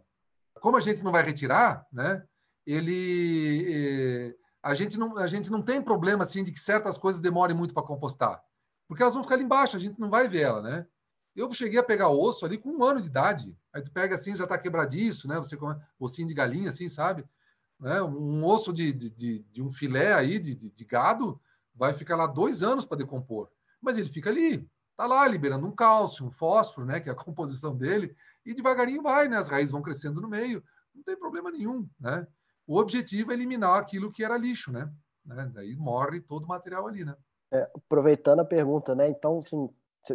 como a gente não vai retirar, né? Ele, a gente não, a gente não tem problema assim de que certas coisas demorem muito para compostar, porque elas vão ficar ali embaixo, a gente não vai ver ela, né? Eu cheguei a pegar osso ali com um ano de idade. Aí tu pega assim, já está quebradiço, né? Você come ossinho de galinha, assim, sabe? Né? Um osso de, de, de um filé aí de, de, de, gado vai ficar lá dois anos para decompor. Mas ele fica ali, tá lá liberando um cálcio, um fósforo, né? Que é a composição dele, e devagarinho vai, né? As raízes vão crescendo no meio, não tem problema nenhum, né? O objetivo é eliminar aquilo que era lixo, né? né? Daí morre todo o material ali, né? É, aproveitando a pergunta, né? Então, assim,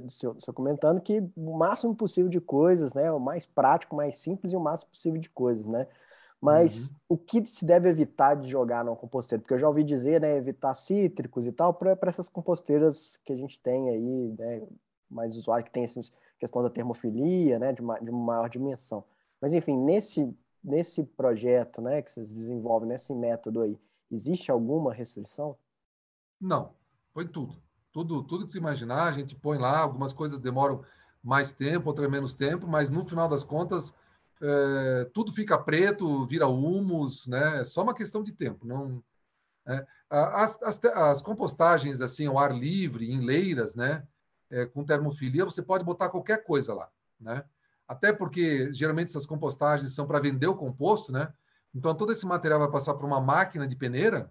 senhor, comentando que o máximo possível de coisas, né? O mais prático, mais simples e o máximo possível de coisas, né? Mas uhum. o que se deve evitar de jogar numa composteira? Porque eu já ouvi dizer, né, evitar cítricos e tal, para essas composteiras que a gente tem aí, né, mais usuário que tem essa questão da termofilia, né, de uma, de uma maior dimensão. Mas, enfim, nesse, nesse projeto, né, que vocês desenvolvem, nesse método aí, existe alguma restrição? Não, foi tudo. Tudo, tudo que tu imaginar, a gente põe lá, algumas coisas demoram mais tempo, outras menos tempo, mas no final das contas, é, tudo fica preto, vira humus, né? É só uma questão de tempo. Não, é. As, as, as, compostagens assim ao ar livre, em leiras, né, é, com termofilia, você pode botar qualquer coisa lá, né? Até porque geralmente essas compostagens são para vender o composto, né? Então todo esse material vai passar por uma máquina de peneira.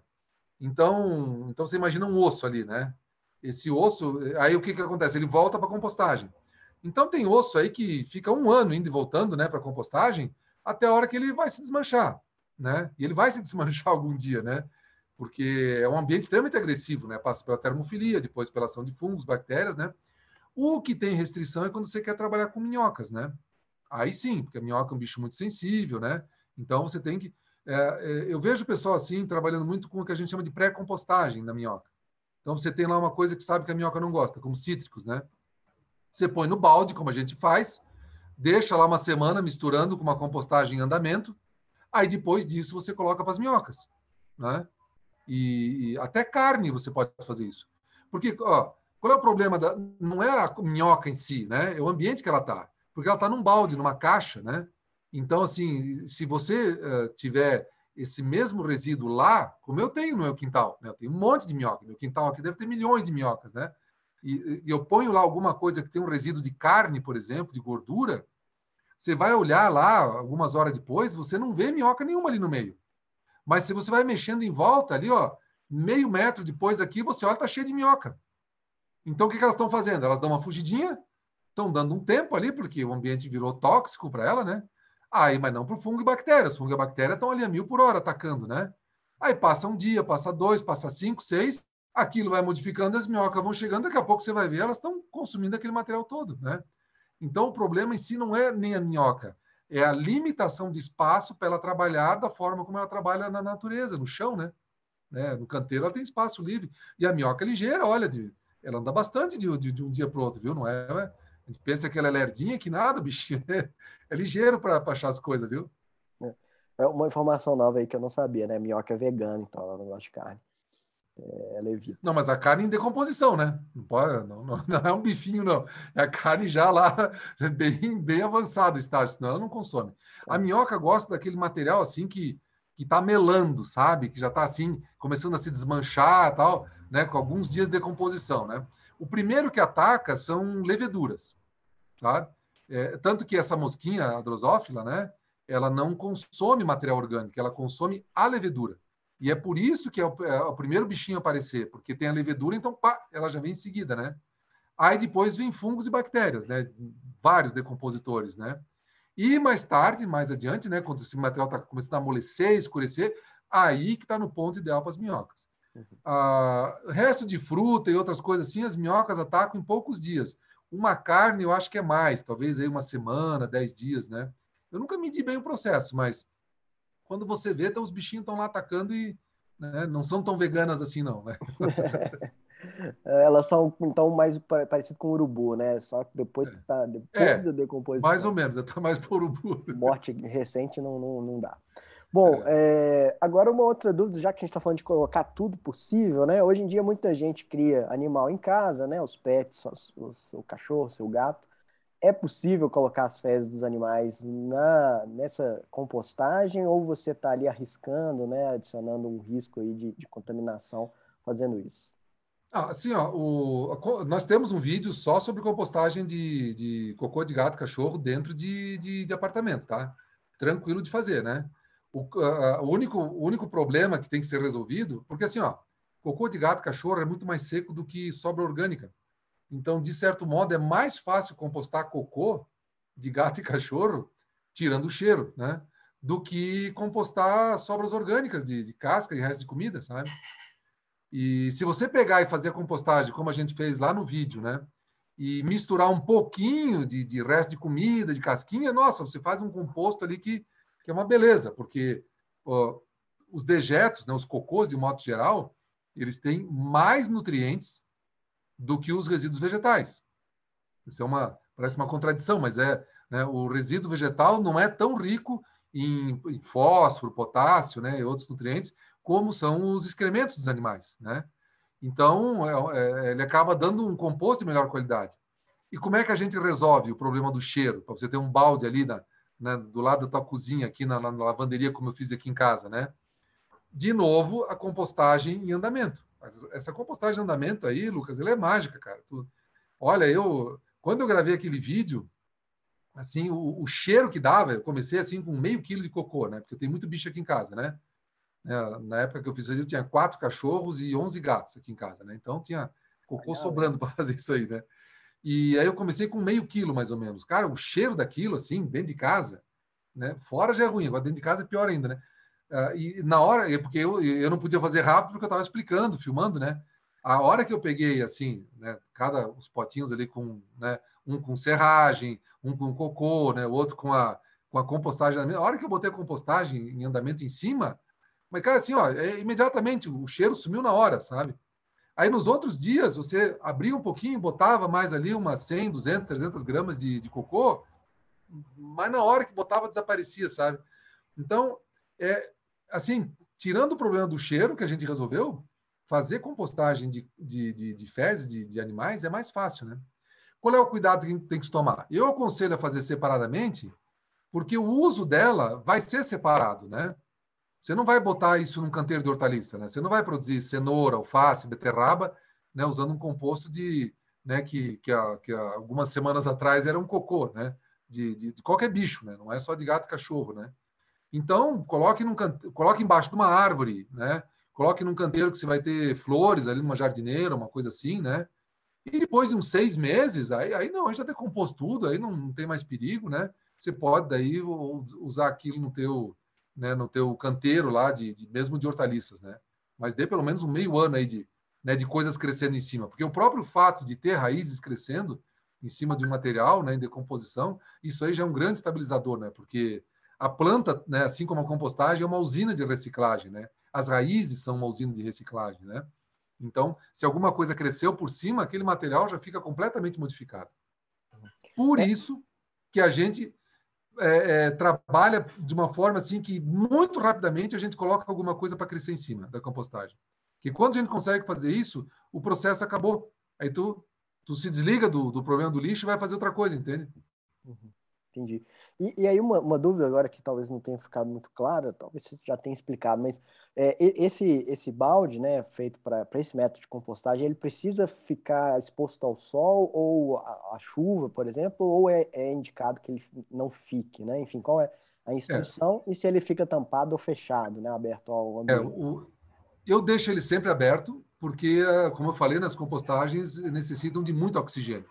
Então, então você imagina um osso ali, né? Esse osso, aí o que que acontece? Ele volta para compostagem. Então tem osso aí que fica um ano indo e voltando, né, para compostagem, até a hora que ele vai se desmanchar, né? E ele vai se desmanchar algum dia, né? porque é um ambiente extremamente agressivo, né? Passa pela termofilia, depois pela ação de fungos, bactérias, né? O que tem restrição é quando você quer trabalhar com minhocas, né? Aí sim, porque a minhoca é um bicho muito sensível, né? Então você tem que. É, é, eu vejo o pessoal assim, trabalhando muito com o que a gente chama de pré-compostagem na minhoca. Então você tem lá uma coisa que sabe que a minhoca não gosta, como cítricos, né? Você põe no balde, como a gente faz, deixa lá uma semana misturando com uma compostagem em andamento, aí depois disso você coloca para as minhocas, né? E, e, até carne você pode fazer isso. Porque, ó, qual é o problema? Da, não é a minhoca em si, né? É o ambiente que ela está. Porque ela está num balde, numa caixa, né? Então, assim, se você uh, tiver esse mesmo resíduo lá, como eu tenho no meu quintal, né? eu tenho um monte de minhoca. Meu quintal aqui deve ter milhões de minhocas, né? E, e eu ponho lá alguma coisa que tem um resíduo de carne, por exemplo, de gordura, você vai olhar lá algumas horas depois, você não vê minhoca nenhuma ali no meio. Mas se você vai mexendo em volta ali, ó, meio metro depois aqui, você olha, tá cheio de minhoca. Então, o que, que elas estão fazendo? Elas dão uma fugidinha, estão dando um tempo ali, porque o ambiente virou tóxico para ela, né? Aí, mas não para o fungo e bactérias. Fungo e bactéria estão ali a mil por hora atacando, né? Aí passa um dia, passa dois, passa cinco, seis, aquilo vai modificando, as minhocas vão chegando, daqui a pouco você vai ver, elas estão consumindo aquele material todo, né? Então, o problema em si não é nem a minhoca, é a limitação de espaço para ela trabalhar da forma como ela trabalha na natureza, no chão, né? né? No canteiro ela tem espaço livre. E a minhoca é ligeira, olha, de, ela anda bastante de, de, de um dia para o outro, viu? Não é, A gente pensa que ela é lerdinha, que nada, bichinho. É, é ligeiro para achar as coisas, viu? É. é uma informação nova aí que eu não sabia, né? Minhoca é vegana, então ela não gosta de carne. É, ela evita. Não, mas a carne em decomposição, né? Não, pode, não, não, não é um bifinho, não. É a carne já lá, bem, bem avançado estágio, senão ela não consome. A é. minhoca gosta daquele material assim que que está melando, sabe? Que já está assim, começando a se desmanchar tal, né? Com alguns dias de decomposição, né? O primeiro que ataca são leveduras, tá? É, tanto que essa mosquinha, a drosófila, né? Ela não consome material orgânico, ela consome a levedura. E é por isso que é o, é o primeiro bichinho a aparecer, porque tem a levedura, então pá, ela já vem em seguida, né? Aí depois vem fungos e bactérias, né? Vários decompositores, né? E mais tarde, mais adiante, né? Quando esse material está começando a amolecer, escurecer, aí que está no ponto ideal para as minhocas. Ah, resto de fruta e outras coisas assim, as minhocas atacam em poucos dias. Uma carne, eu acho que é mais, talvez aí uma semana, dez dias, né? Eu nunca medi bem o processo, mas quando você vê, então, os bichinhos estão lá atacando e né, não são tão veganas assim, não. Né? Elas são, então, mais parecidas com urubu, né? Só que depois que tá, depois é, da decomposição. Mais ou menos, está mais por urubu. Morte recente não, não, não dá. Bom, é. É, agora uma outra dúvida, já que a gente está falando de colocar tudo possível, né? Hoje em dia muita gente cria animal em casa, né? Os pets, os, os, o cachorro, o seu gato é possível colocar as fezes dos animais na, nessa compostagem ou você está ali arriscando, né, adicionando um risco aí de, de contaminação fazendo isso? Ah, assim, ó, o, nós temos um vídeo só sobre compostagem de, de cocô de gato e cachorro dentro de, de, de, apartamento, tá? Tranquilo de fazer, né? O, uh, o, único, o único problema que tem que ser resolvido, porque assim, ó, cocô de gato cachorro é muito mais seco do que sobra orgânica. Então, de certo modo, é mais fácil compostar cocô de gato e cachorro, tirando o cheiro, né? Do que compostar sobras orgânicas de, de casca e resto de comida, sabe? E se você pegar e fazer a compostagem, como a gente fez lá no vídeo, né? E misturar um pouquinho de, de resto de comida, de casquinha, nossa, você faz um composto ali que, que é uma beleza, porque os dejetos, né, os cocôs, de modo geral, eles têm mais nutrientes do que os resíduos vegetais. Isso é uma parece uma contradição, mas é né, o resíduo vegetal não é tão rico em, em, fósforo, potássio, né, e outros nutrientes como são os excrementos dos animais, né? Então é, é, ele acaba dando um composto de melhor qualidade. E como é que a gente resolve o problema do cheiro? Para você ter um balde ali na, né, do lado da tua cozinha, aqui na, na, lavanderia, como eu fiz aqui em casa, né? de novo, a compostagem em andamento. Essa compostagem em andamento aí, Lucas, ela é mágica, cara. Tu, olha, eu quando eu gravei aquele vídeo, assim, o, o, cheiro que dava, eu comecei assim com meio quilo de cocô, né? Porque eu tenho muito bicho aqui em casa, né? É, na época que eu fiz isso, eu tinha quatro cachorros e onze gatos aqui em casa, né? Então tinha cocô sobrando para fazer isso aí, né? E aí eu comecei com meio quilo, mais ou menos. Cara, o cheiro daquilo, assim, dentro de casa, né? Fora já é ruim, agora dentro de casa é pior ainda, né? Uh, e na hora, é porque eu, eu não podia fazer rápido porque eu estava explicando, filmando, né? A hora que eu peguei, assim, né, cada os potinhos ali com, né, um com serragem, um com cocô, né, o outro com a, com a compostagem. A hora que eu botei a compostagem em andamento em cima, mas, cara, assim, ó, é, imediatamente o cheiro sumiu na hora, sabe? Aí nos outros dias, você abria um pouquinho, botava mais ali umas 100, 200, 300 gramas de, de cocô, mas na hora que botava desaparecia, sabe? Então, é, assim, tirando o problema do cheiro que a gente resolveu, fazer compostagem de, de, de, de fezes de, de animais é mais fácil, né? Qual é o cuidado que tem que se tomar? Eu aconselho a fazer separadamente, porque o uso dela vai ser separado, né? Você não vai botar isso num canteiro de hortaliça, né? Você não vai produzir cenoura, alface, beterraba, né? Usando um composto de, né? Que, que, a, que algumas semanas atrás era um cocô, né? De, de, de, qualquer bicho, né? Não é só de gato e cachorro, né? Então, coloque, num cante... coloque embaixo de uma árvore, né? Coloque num canteiro que você vai ter flores ali, numa jardineira, uma coisa assim, né? E depois de uns seis meses, aí, aí não, aí já decompôs tudo, aí não, não tem mais perigo, né? Você pode daí usar aquilo no teu, né, no teu canteiro lá, de, de, mesmo de hortaliças, né? Mas dê pelo menos um meio ano aí de, né, de coisas crescendo em cima. Porque o próprio fato de ter raízes crescendo em cima de um material, né, em decomposição, isso aí já é um grande estabilizador, né? Porque a planta, né, assim como a compostagem, é uma usina de reciclagem, né? As raízes são uma usina de reciclagem, né? Então, se alguma coisa cresceu por cima, aquele material já fica completamente modificado. Por é. isso que a gente é, é, trabalha de uma forma assim que muito rapidamente a gente coloca alguma coisa para crescer em cima da compostagem. Que quando a gente consegue fazer isso, o processo acabou. Aí tu, tu se desliga do, do problema do lixo e vai fazer outra coisa, entende? Uhum. Entendi. E, e aí, uma, uma, dúvida agora que talvez não tenha ficado muito clara, talvez você já tenha explicado, mas é, esse, esse balde, né, feito para esse método de compostagem, ele precisa ficar exposto ao sol ou à, chuva, por exemplo, ou é, é, indicado que ele não fique, né? Enfim, qual é a instrução é. e se ele fica tampado ou fechado, né, aberto ao é, ambiente? O, eu deixo ele sempre aberto, porque, como eu falei, nas compostagens necessitam de muito oxigênio,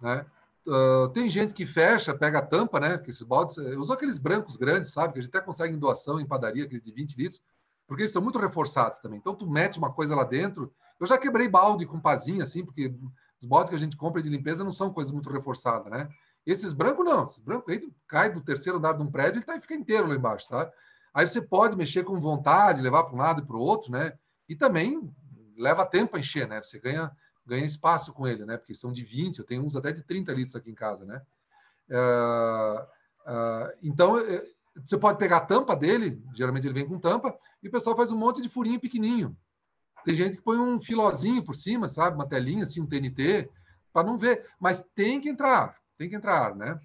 né? Uh, tem gente que fecha, pega a tampa, né? Que esses baldes, eh, usou aqueles brancos grandes, sabe? Que a gente até consegue em doação, em padaria, aqueles de 20 litros, porque eles são muito reforçados também. Então, tu mete uma coisa lá dentro. Eu já quebrei balde com pazinha, assim, porque os baldes que a gente compra de limpeza não são coisas muito reforçadas, né? Esses brancos não, esses brancos aí cai do terceiro andar de um prédio e tá, fica inteiro lá embaixo, sabe? Aí você pode mexer com vontade, levar para um lado e para o outro, né? E também leva tempo a encher, né? Você ganha ganha espaço com ele, né? Porque são de 20, eu tenho uns até de 30 litros aqui em casa, né? Uh, uh, então, eh, você pode pegar a tampa dele, geralmente ele vem com tampa, e o pessoal faz um monte de furinho pequenininho. Tem gente que põe um filozinho por cima, sabe? Uma telinha, assim, um TNT, para não ver. Mas tem que entrar, tem que entrar, né?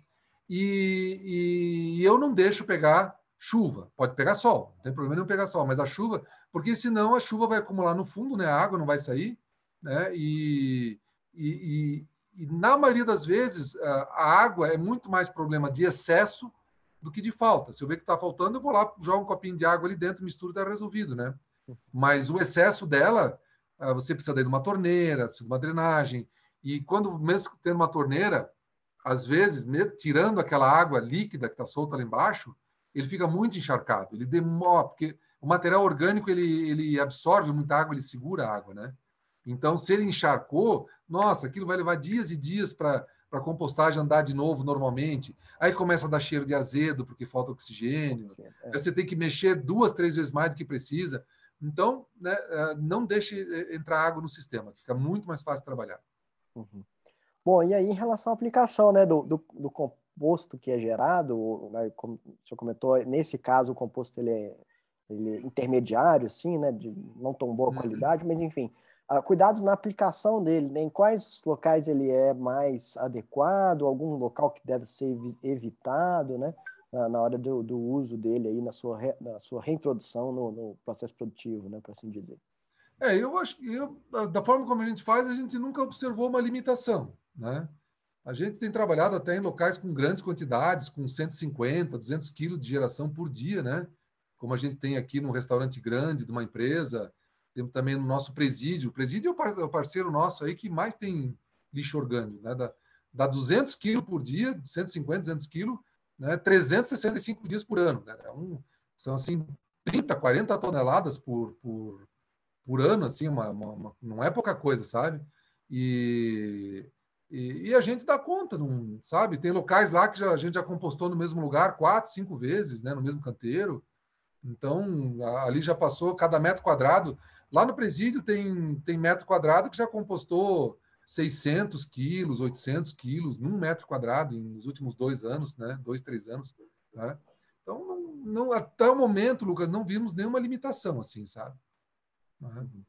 E, e, eu não deixo pegar chuva. Pode pegar sol, não tem problema não pegar sol, mas a chuva, porque senão a chuva vai acumular no fundo, né? A água não vai sair né? E, e, e, e, na maioria das vezes a água é muito mais problema de excesso do que de falta. Se eu ver que está faltando, eu vou lá, jogo um copinho de água ali dentro, misturo está resolvido, né? Mas o excesso dela, ah, você precisa de uma torneira, precisa de uma drenagem. E quando, mesmo tendo uma torneira, às vezes, tirando aquela água líquida que está solta lá embaixo, ele fica muito encharcado. Ele demora, porque o material orgânico ele, ele absorve muita água, ele segura a água, né? Então, se ele encharcou, nossa, aquilo vai levar dias e dias para a compostagem andar de novo normalmente. Aí começa a dar cheiro de azedo, porque falta oxigênio. É. Você tem que mexer duas, três vezes mais do que precisa. Então, né, é, não deixe é, entrar água no sistema, fica muito mais fácil trabalhar. Uhum. Bom, e aí em relação à aplicação né, do, do, do composto que é gerado, né, como o senhor comentou, nesse caso o composto ele é, ele é intermediário, sim, né, de não tão boa uhum. qualidade, mas enfim, Uh, cuidados na aplicação dele, né? em quais locais ele é mais adequado, algum local que deve ser evitado, né? na, na hora do, do, uso dele aí na sua, re, na sua reintrodução no, no processo produtivo, né, para assim dizer. É, eu acho que eu, da forma como a gente faz, a gente nunca observou uma limitação, né? A gente tem trabalhado até em locais com grandes quantidades, com 150, 200 quilos de geração por dia, né? Como a gente tem aqui num restaurante grande de uma empresa, temos também no nosso presídio. O presídio é o parceiro nosso aí que mais tem lixo orgânico, né? Dá, dá 200 quilos por dia, 150, 200 quilos, né? 365 dias por ano. Né? É um, são assim 30, 40 toneladas por, por, por ano, assim, uma, uma, uma, não é pouca coisa, sabe? E e, e, a gente dá conta, não, sabe? Tem locais lá que já, a gente já compostou no mesmo lugar quatro, cinco vezes, né? No mesmo canteiro. Então, ali já passou cada metro quadrado. Lá no presídio tem, tem metro quadrado que já compostou 600 quilos, 800 quilos num metro quadrado nos últimos dois anos, né? Dois, três anos. Né? Então, não, não, até o momento, Lucas, não vimos nenhuma limitação assim, sabe? Uhum.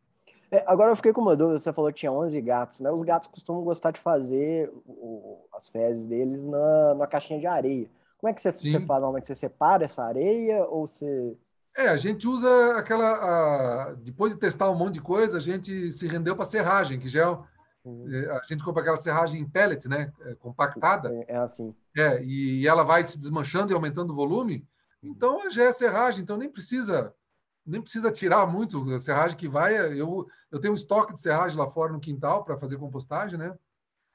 É, agora eu fiquei com uma dúvida, você falou que tinha 11 gatos, né? Os gatos costumam gostar de fazer o, as fezes deles na, na caixinha de areia. Como é que você, você faz normalmente? Você separa essa areia ou você... É, a gente usa aquela... A, depois de testar um monte de coisa, a gente se rendeu para serragem, que já é, uhum. É, a gente compra aquela serragem em pellets, né? É, compactada. É, é assim. É, e, e ela vai se desmanchando e aumentando o volume. Então, já é serragem, então nem precisa nem precisa tirar muito a serragem que vai. Eu, eu tenho um estoque de serragem lá fora no quintal para fazer compostagem, né?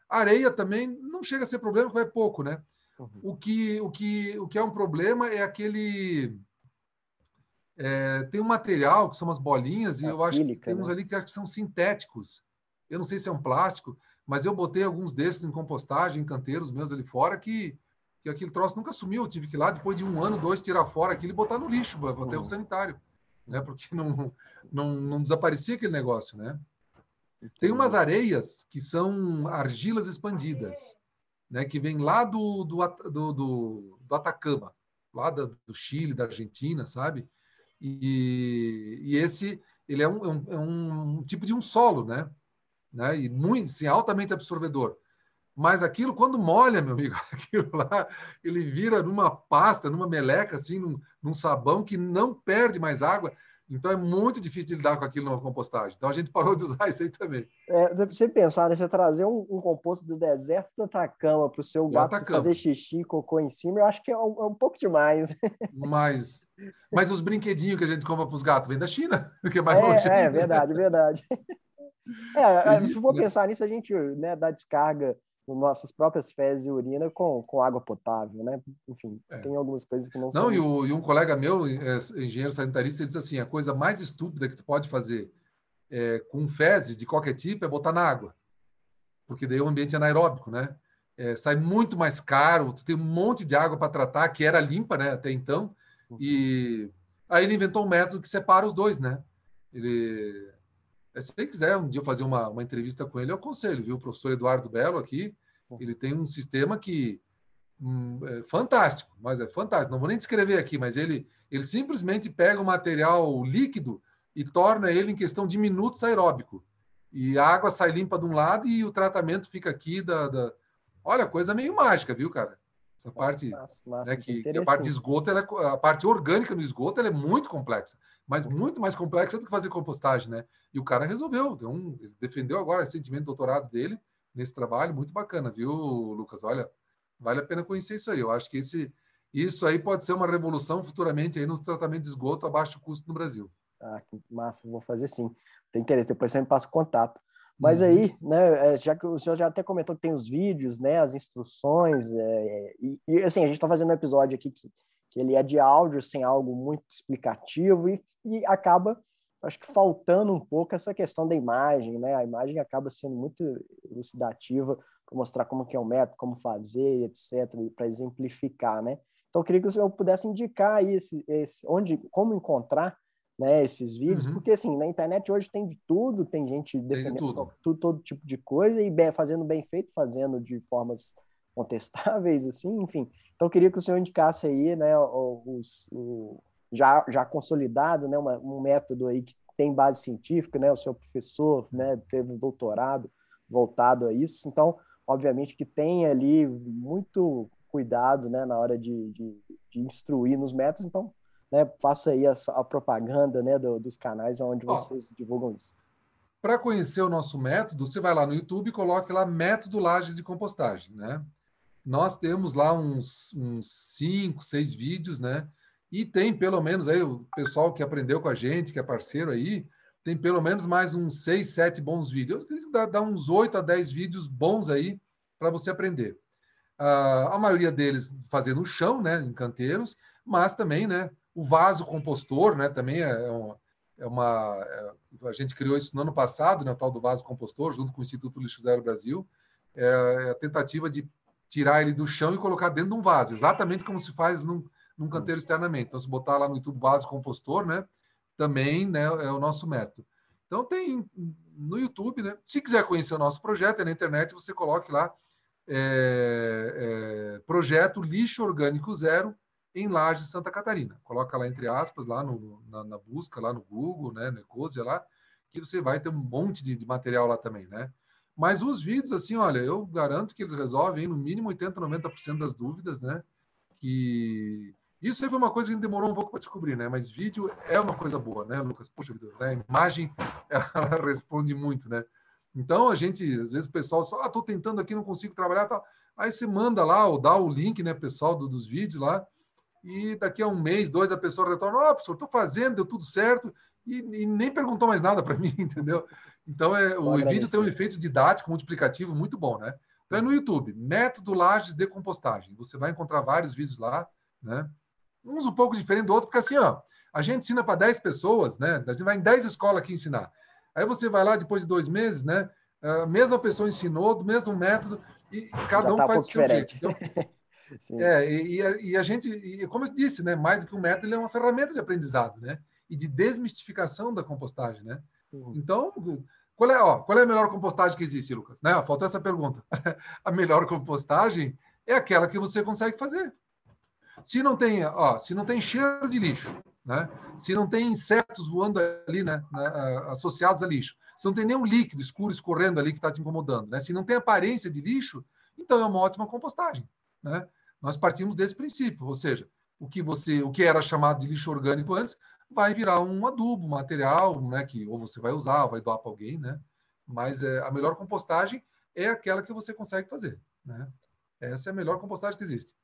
Areia também não chega a ser problema, é pouco, né? Uhum. O, que, o, que, o que é um problema é aquele. É, tem um material que são umas bolinhas, e eu acho que tem uns né? ali que, que são sintéticos. Eu não sei se é um plástico, mas eu botei alguns desses em compostagem, em canteiros meus ali fora, que, que aquele troço nunca sumiu. Eu tive que ir lá, depois de um ano, dois, tirar fora aquilo e botar no lixo, botar uhum. o sanitário né? Porque não, não, não desaparecia aquele negócio, né? Tem umas areias que são argilas expandidas, né? Que vem lá do, do, do, do, do Atacama, lá do Chile, da Argentina, sabe? E, e esse ele é um, é um, é um, tipo de um solo, né? né? E muito, assim, altamente absorvedor. Mas aquilo, quando molha, meu amigo, aquilo lá, ele vira numa pasta, numa meleca, assim, num, num sabão que não perde mais água. Então é muito difícil de lidar com aquilo na compostagem. Então a gente parou de usar isso aí também. É, você pensar, né? Você trazer um, um composto do deserto do Atacama para o seu gato fazer xixi, cocô em cima, eu acho que é um, é um pouco demais. Mas, mas os brinquedinhos que a gente compra para os gatos vêm da China, que é mais é, longe. É, verdade, verdade. É, é, se for pensar nisso, a gente né, dá descarga nossas próprias fezes e urina com, com água potável, né? Enfim, é. tem algumas coisas que não, não são... Não, e, o, e um colega meu, é, engenheiro sanitarista, ele diz assim, a coisa mais estúpida que tu pode fazer é, com fezes de qualquer tipo é botar na água, porque daí o ambiente é anaeróbico, né? É, sai muito mais caro, tu tem um monte de água para tratar, que era limpa, né, até então, uhum. e aí ele inventou um método que separa os dois, né? Ele é, se quiser um dia fazer uma, uma entrevista com ele, eu aconselho, viu? O professor Eduardo Belo aqui, ele tem um sistema que hum, é fantástico, mas é fantástico. Não vou nem descrever aqui, mas ele, ele simplesmente pega o material líquido e torna ele em questão de minutos aeróbico. E a água sai limpa de um lado e o tratamento fica aqui da. da... Olha, coisa meio mágica, viu, cara? Essa parte, massa, massa, né, que, que, a parte de esgoto, ela é, a parte orgânica no esgoto, é muito complexa, mas muito mais complexa do que fazer compostagem, né? E o cara resolveu, um, defendeu agora recentemente o doutorado dele nesse trabalho, muito bacana, viu, Lucas? Olha, vale a pena conhecer isso aí. Eu acho que esse, isso aí pode ser uma revolução futuramente aí no tratamento de esgoto a baixo custo no Brasil. Ah, que massa, vou fazer sim. Tem interesse, depois você me passa o contato. Mas uhum. aí, né, é, já que o senhor já até comentou que tem os vídeos, né, as instruções, é, e, e, assim, a gente está fazendo um episódio aqui que, que ele é de áudio, sem algo muito explicativo, e, e acaba, acho que faltando um pouco essa questão da imagem, né, a imagem acaba sendo muito elucidativa para mostrar como que é o método, como fazer, etc., para exemplificar, né. Então, eu queria que o senhor pudesse indicar aí esse, esse, onde, como encontrar né, esses vídeos, uhum. porque assim, na internet hoje tem de tudo, tem gente defendendo de tudo. todo tipo de coisa e bem, fazendo bem feito, fazendo de formas contestáveis, assim, enfim. Então eu queria que o senhor indicasse aí, né, os, o, já, já consolidado, né, uma, um método aí que tem base científica, né, o seu professor, né, teve um doutorado voltado a isso, então, obviamente que tem ali muito cuidado, né, na hora de, de de instruir nos métodos, então né, faça aí a, a propaganda né, do, dos canais onde vocês divulgam isso. Para conhecer o nosso método, você vai lá no YouTube e coloque lá método lajes de compostagem, né? Nós temos lá uns, uns cinco, seis vídeos, né? E tem pelo menos aí o pessoal que aprendeu com a gente, que é parceiro aí, tem pelo menos mais uns seis, sete bons vídeos. Eu acredito que dá, uns oito a dez vídeos bons aí para você aprender. Uh, a maioria deles fazendo no chão, né, em canteiros, mas também, né, o vaso compostor, né, também é, é uma, é uma é, a gente criou isso no ano passado, né, o tal do vaso compostor, junto com o Instituto Lixo Zero Brasil, é, é a tentativa de tirar ele do chão e colocar dentro de um vaso, exatamente como se faz num, num canteiro externamente. Então, se botar lá no YouTube vaso compostor, né, também né, é o nosso método. Então, tem no YouTube, né? Se quiser conhecer o nosso projeto, é na internet, você coloque lá é, é, projeto lixo orgânico zero em Laje, Santa Catarina. Coloca lá entre aspas, lá no, na, na, busca, lá no Google, né, no Ecosia lá, que você vai ter um monte de, de, material lá também, né? Mas os vídeos, assim, olha, eu garanto que eles resolvem no mínimo 80, 90% das dúvidas, né? Que isso aí foi uma coisa que demorou um pouco para descobrir, né? Mas vídeo é uma coisa boa, né, Lucas? Puxa vida, né? A imagem ela responde muito, né? Então a gente, às vezes o pessoal só, ah, tô tentando aqui, não consigo trabalhar, tal. Aí você manda lá ou dá o link, né, pessoal, do, dos vídeos lá, e daqui a um mês, dois, a pessoa retorna, ó, oh, professor, tô fazendo, deu tudo certo, e, e nem perguntou mais nada para mim, entendeu? Então é, o vídeo tem um efeito didático, multiplicativo muito bom, né? Então é no YouTube, Método Lages de Compostagem. Você vai encontrar vários vídeos lá, né? Uns um pouco diferente do outro, porque assim, ó, a gente ensina para 10 pessoas, né? A gente vai em 10 escolas aqui ensinar. Aí você vai lá depois de dois meses, né? A mesma pessoa ensinou, do mesmo método, e cada Já um tá faz um o seu diferente. jeito. Então, é, e, e, a, gente, e como eu disse, né? Mais do que um método, ele é uma ferramenta de aprendizado, né? E de desmistificação da compostagem, né? Uhum. Então, qual é, ó, qual é a melhor compostagem que existe, Lucas? Né? Faltou essa pergunta. a melhor compostagem é aquela que você consegue fazer. Se não tem, ó, se não tem cheiro de lixo, né? Se não tem insetos voando ali, né, né associados a lixo, se não tem nenhum líquido escuro escorrendo ali que está te incomodando, né? Se não tem aparência de lixo, então é uma ótima compostagem, né? Nós partimos desse princípio, ou seja, o que você, o que era chamado de lixo orgânico antes, vai virar um adubo, um material, né, que ou você vai usar, ou vai doar para alguém, né? Mas é, a melhor compostagem é aquela que você consegue fazer, né? Essa é a melhor compostagem que existe.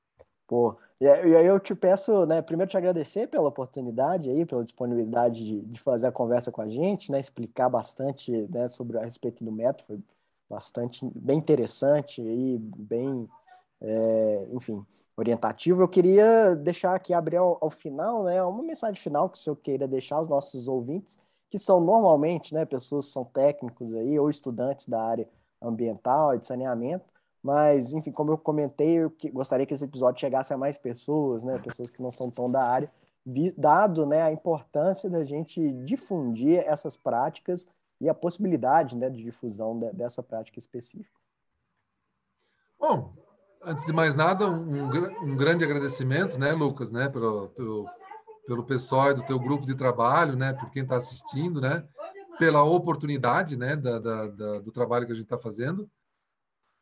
Pô, e aí eu te peço, né, primeiro te agradecer pela oportunidade aí, pela disponibilidade de, de fazer a conversa com a gente, né, explicar bastante, né, sobre a respeito do método, foi bastante, bem interessante e bem, é, enfim, orientativo. Eu queria deixar aqui, abrir ao, ao, final, né, uma mensagem final que o senhor queira deixar aos nossos ouvintes, que são normalmente, né, pessoas que são técnicos aí ou estudantes da área ambiental e de saneamento, mas, enfim, como eu comentei, eu gostaria que esse episódio chegasse a mais pessoas, né? Pessoas que não são tão da área, dado né, a importância da gente difundir essas práticas e a possibilidade né, de difusão de, dessa prática específica. Bom, antes de mais nada, um, um grande agradecimento, né, Lucas, né, pelo, pelo, pelo pessoal do teu grupo de trabalho, né, por quem está assistindo, né, pela oportunidade, né, da, da, da, do trabalho que a gente está fazendo.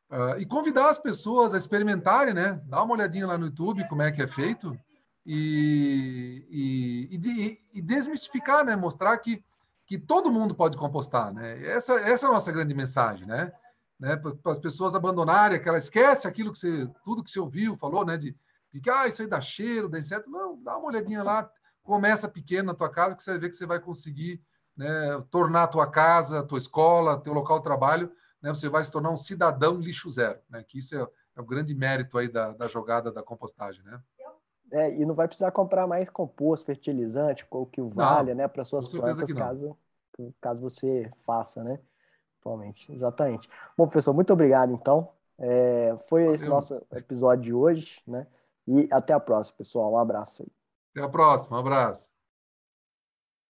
Uh, e convidar as pessoas a experimentarem, né? Dá uma olhadinha lá no YouTube como é que é feito e, e, e, de, e desmistificar, né? Mostrar que, que todo mundo pode compostar, né? Essa, essa é a nossa grande mensagem, né? né? Para as pessoas abandonarem, que ela esquece aquilo que você, tudo que você ouviu, falou, né? De, de que ah, isso aí dá cheiro, dá inseto. Não, dá uma olhadinha lá, começa pequeno na tua casa, que você vai ver que você vai conseguir né, tornar a tua casa, a tua escola, teu local de trabalho né, você vai se tornar um cidadão lixo zero, né? Que isso é, é o grande mérito aí da, da jogada da compostagem, né? É, e não vai precisar comprar mais composto, fertilizante, o que vale, não, né, para suas plantas, caso, caso você faça, né? Atualmente, exatamente. Bom, professor, muito obrigado, então. É, foi Valeu. esse nosso episódio de hoje, né? E até a próxima, pessoal. Um abraço aí. Até a próxima, um abraço.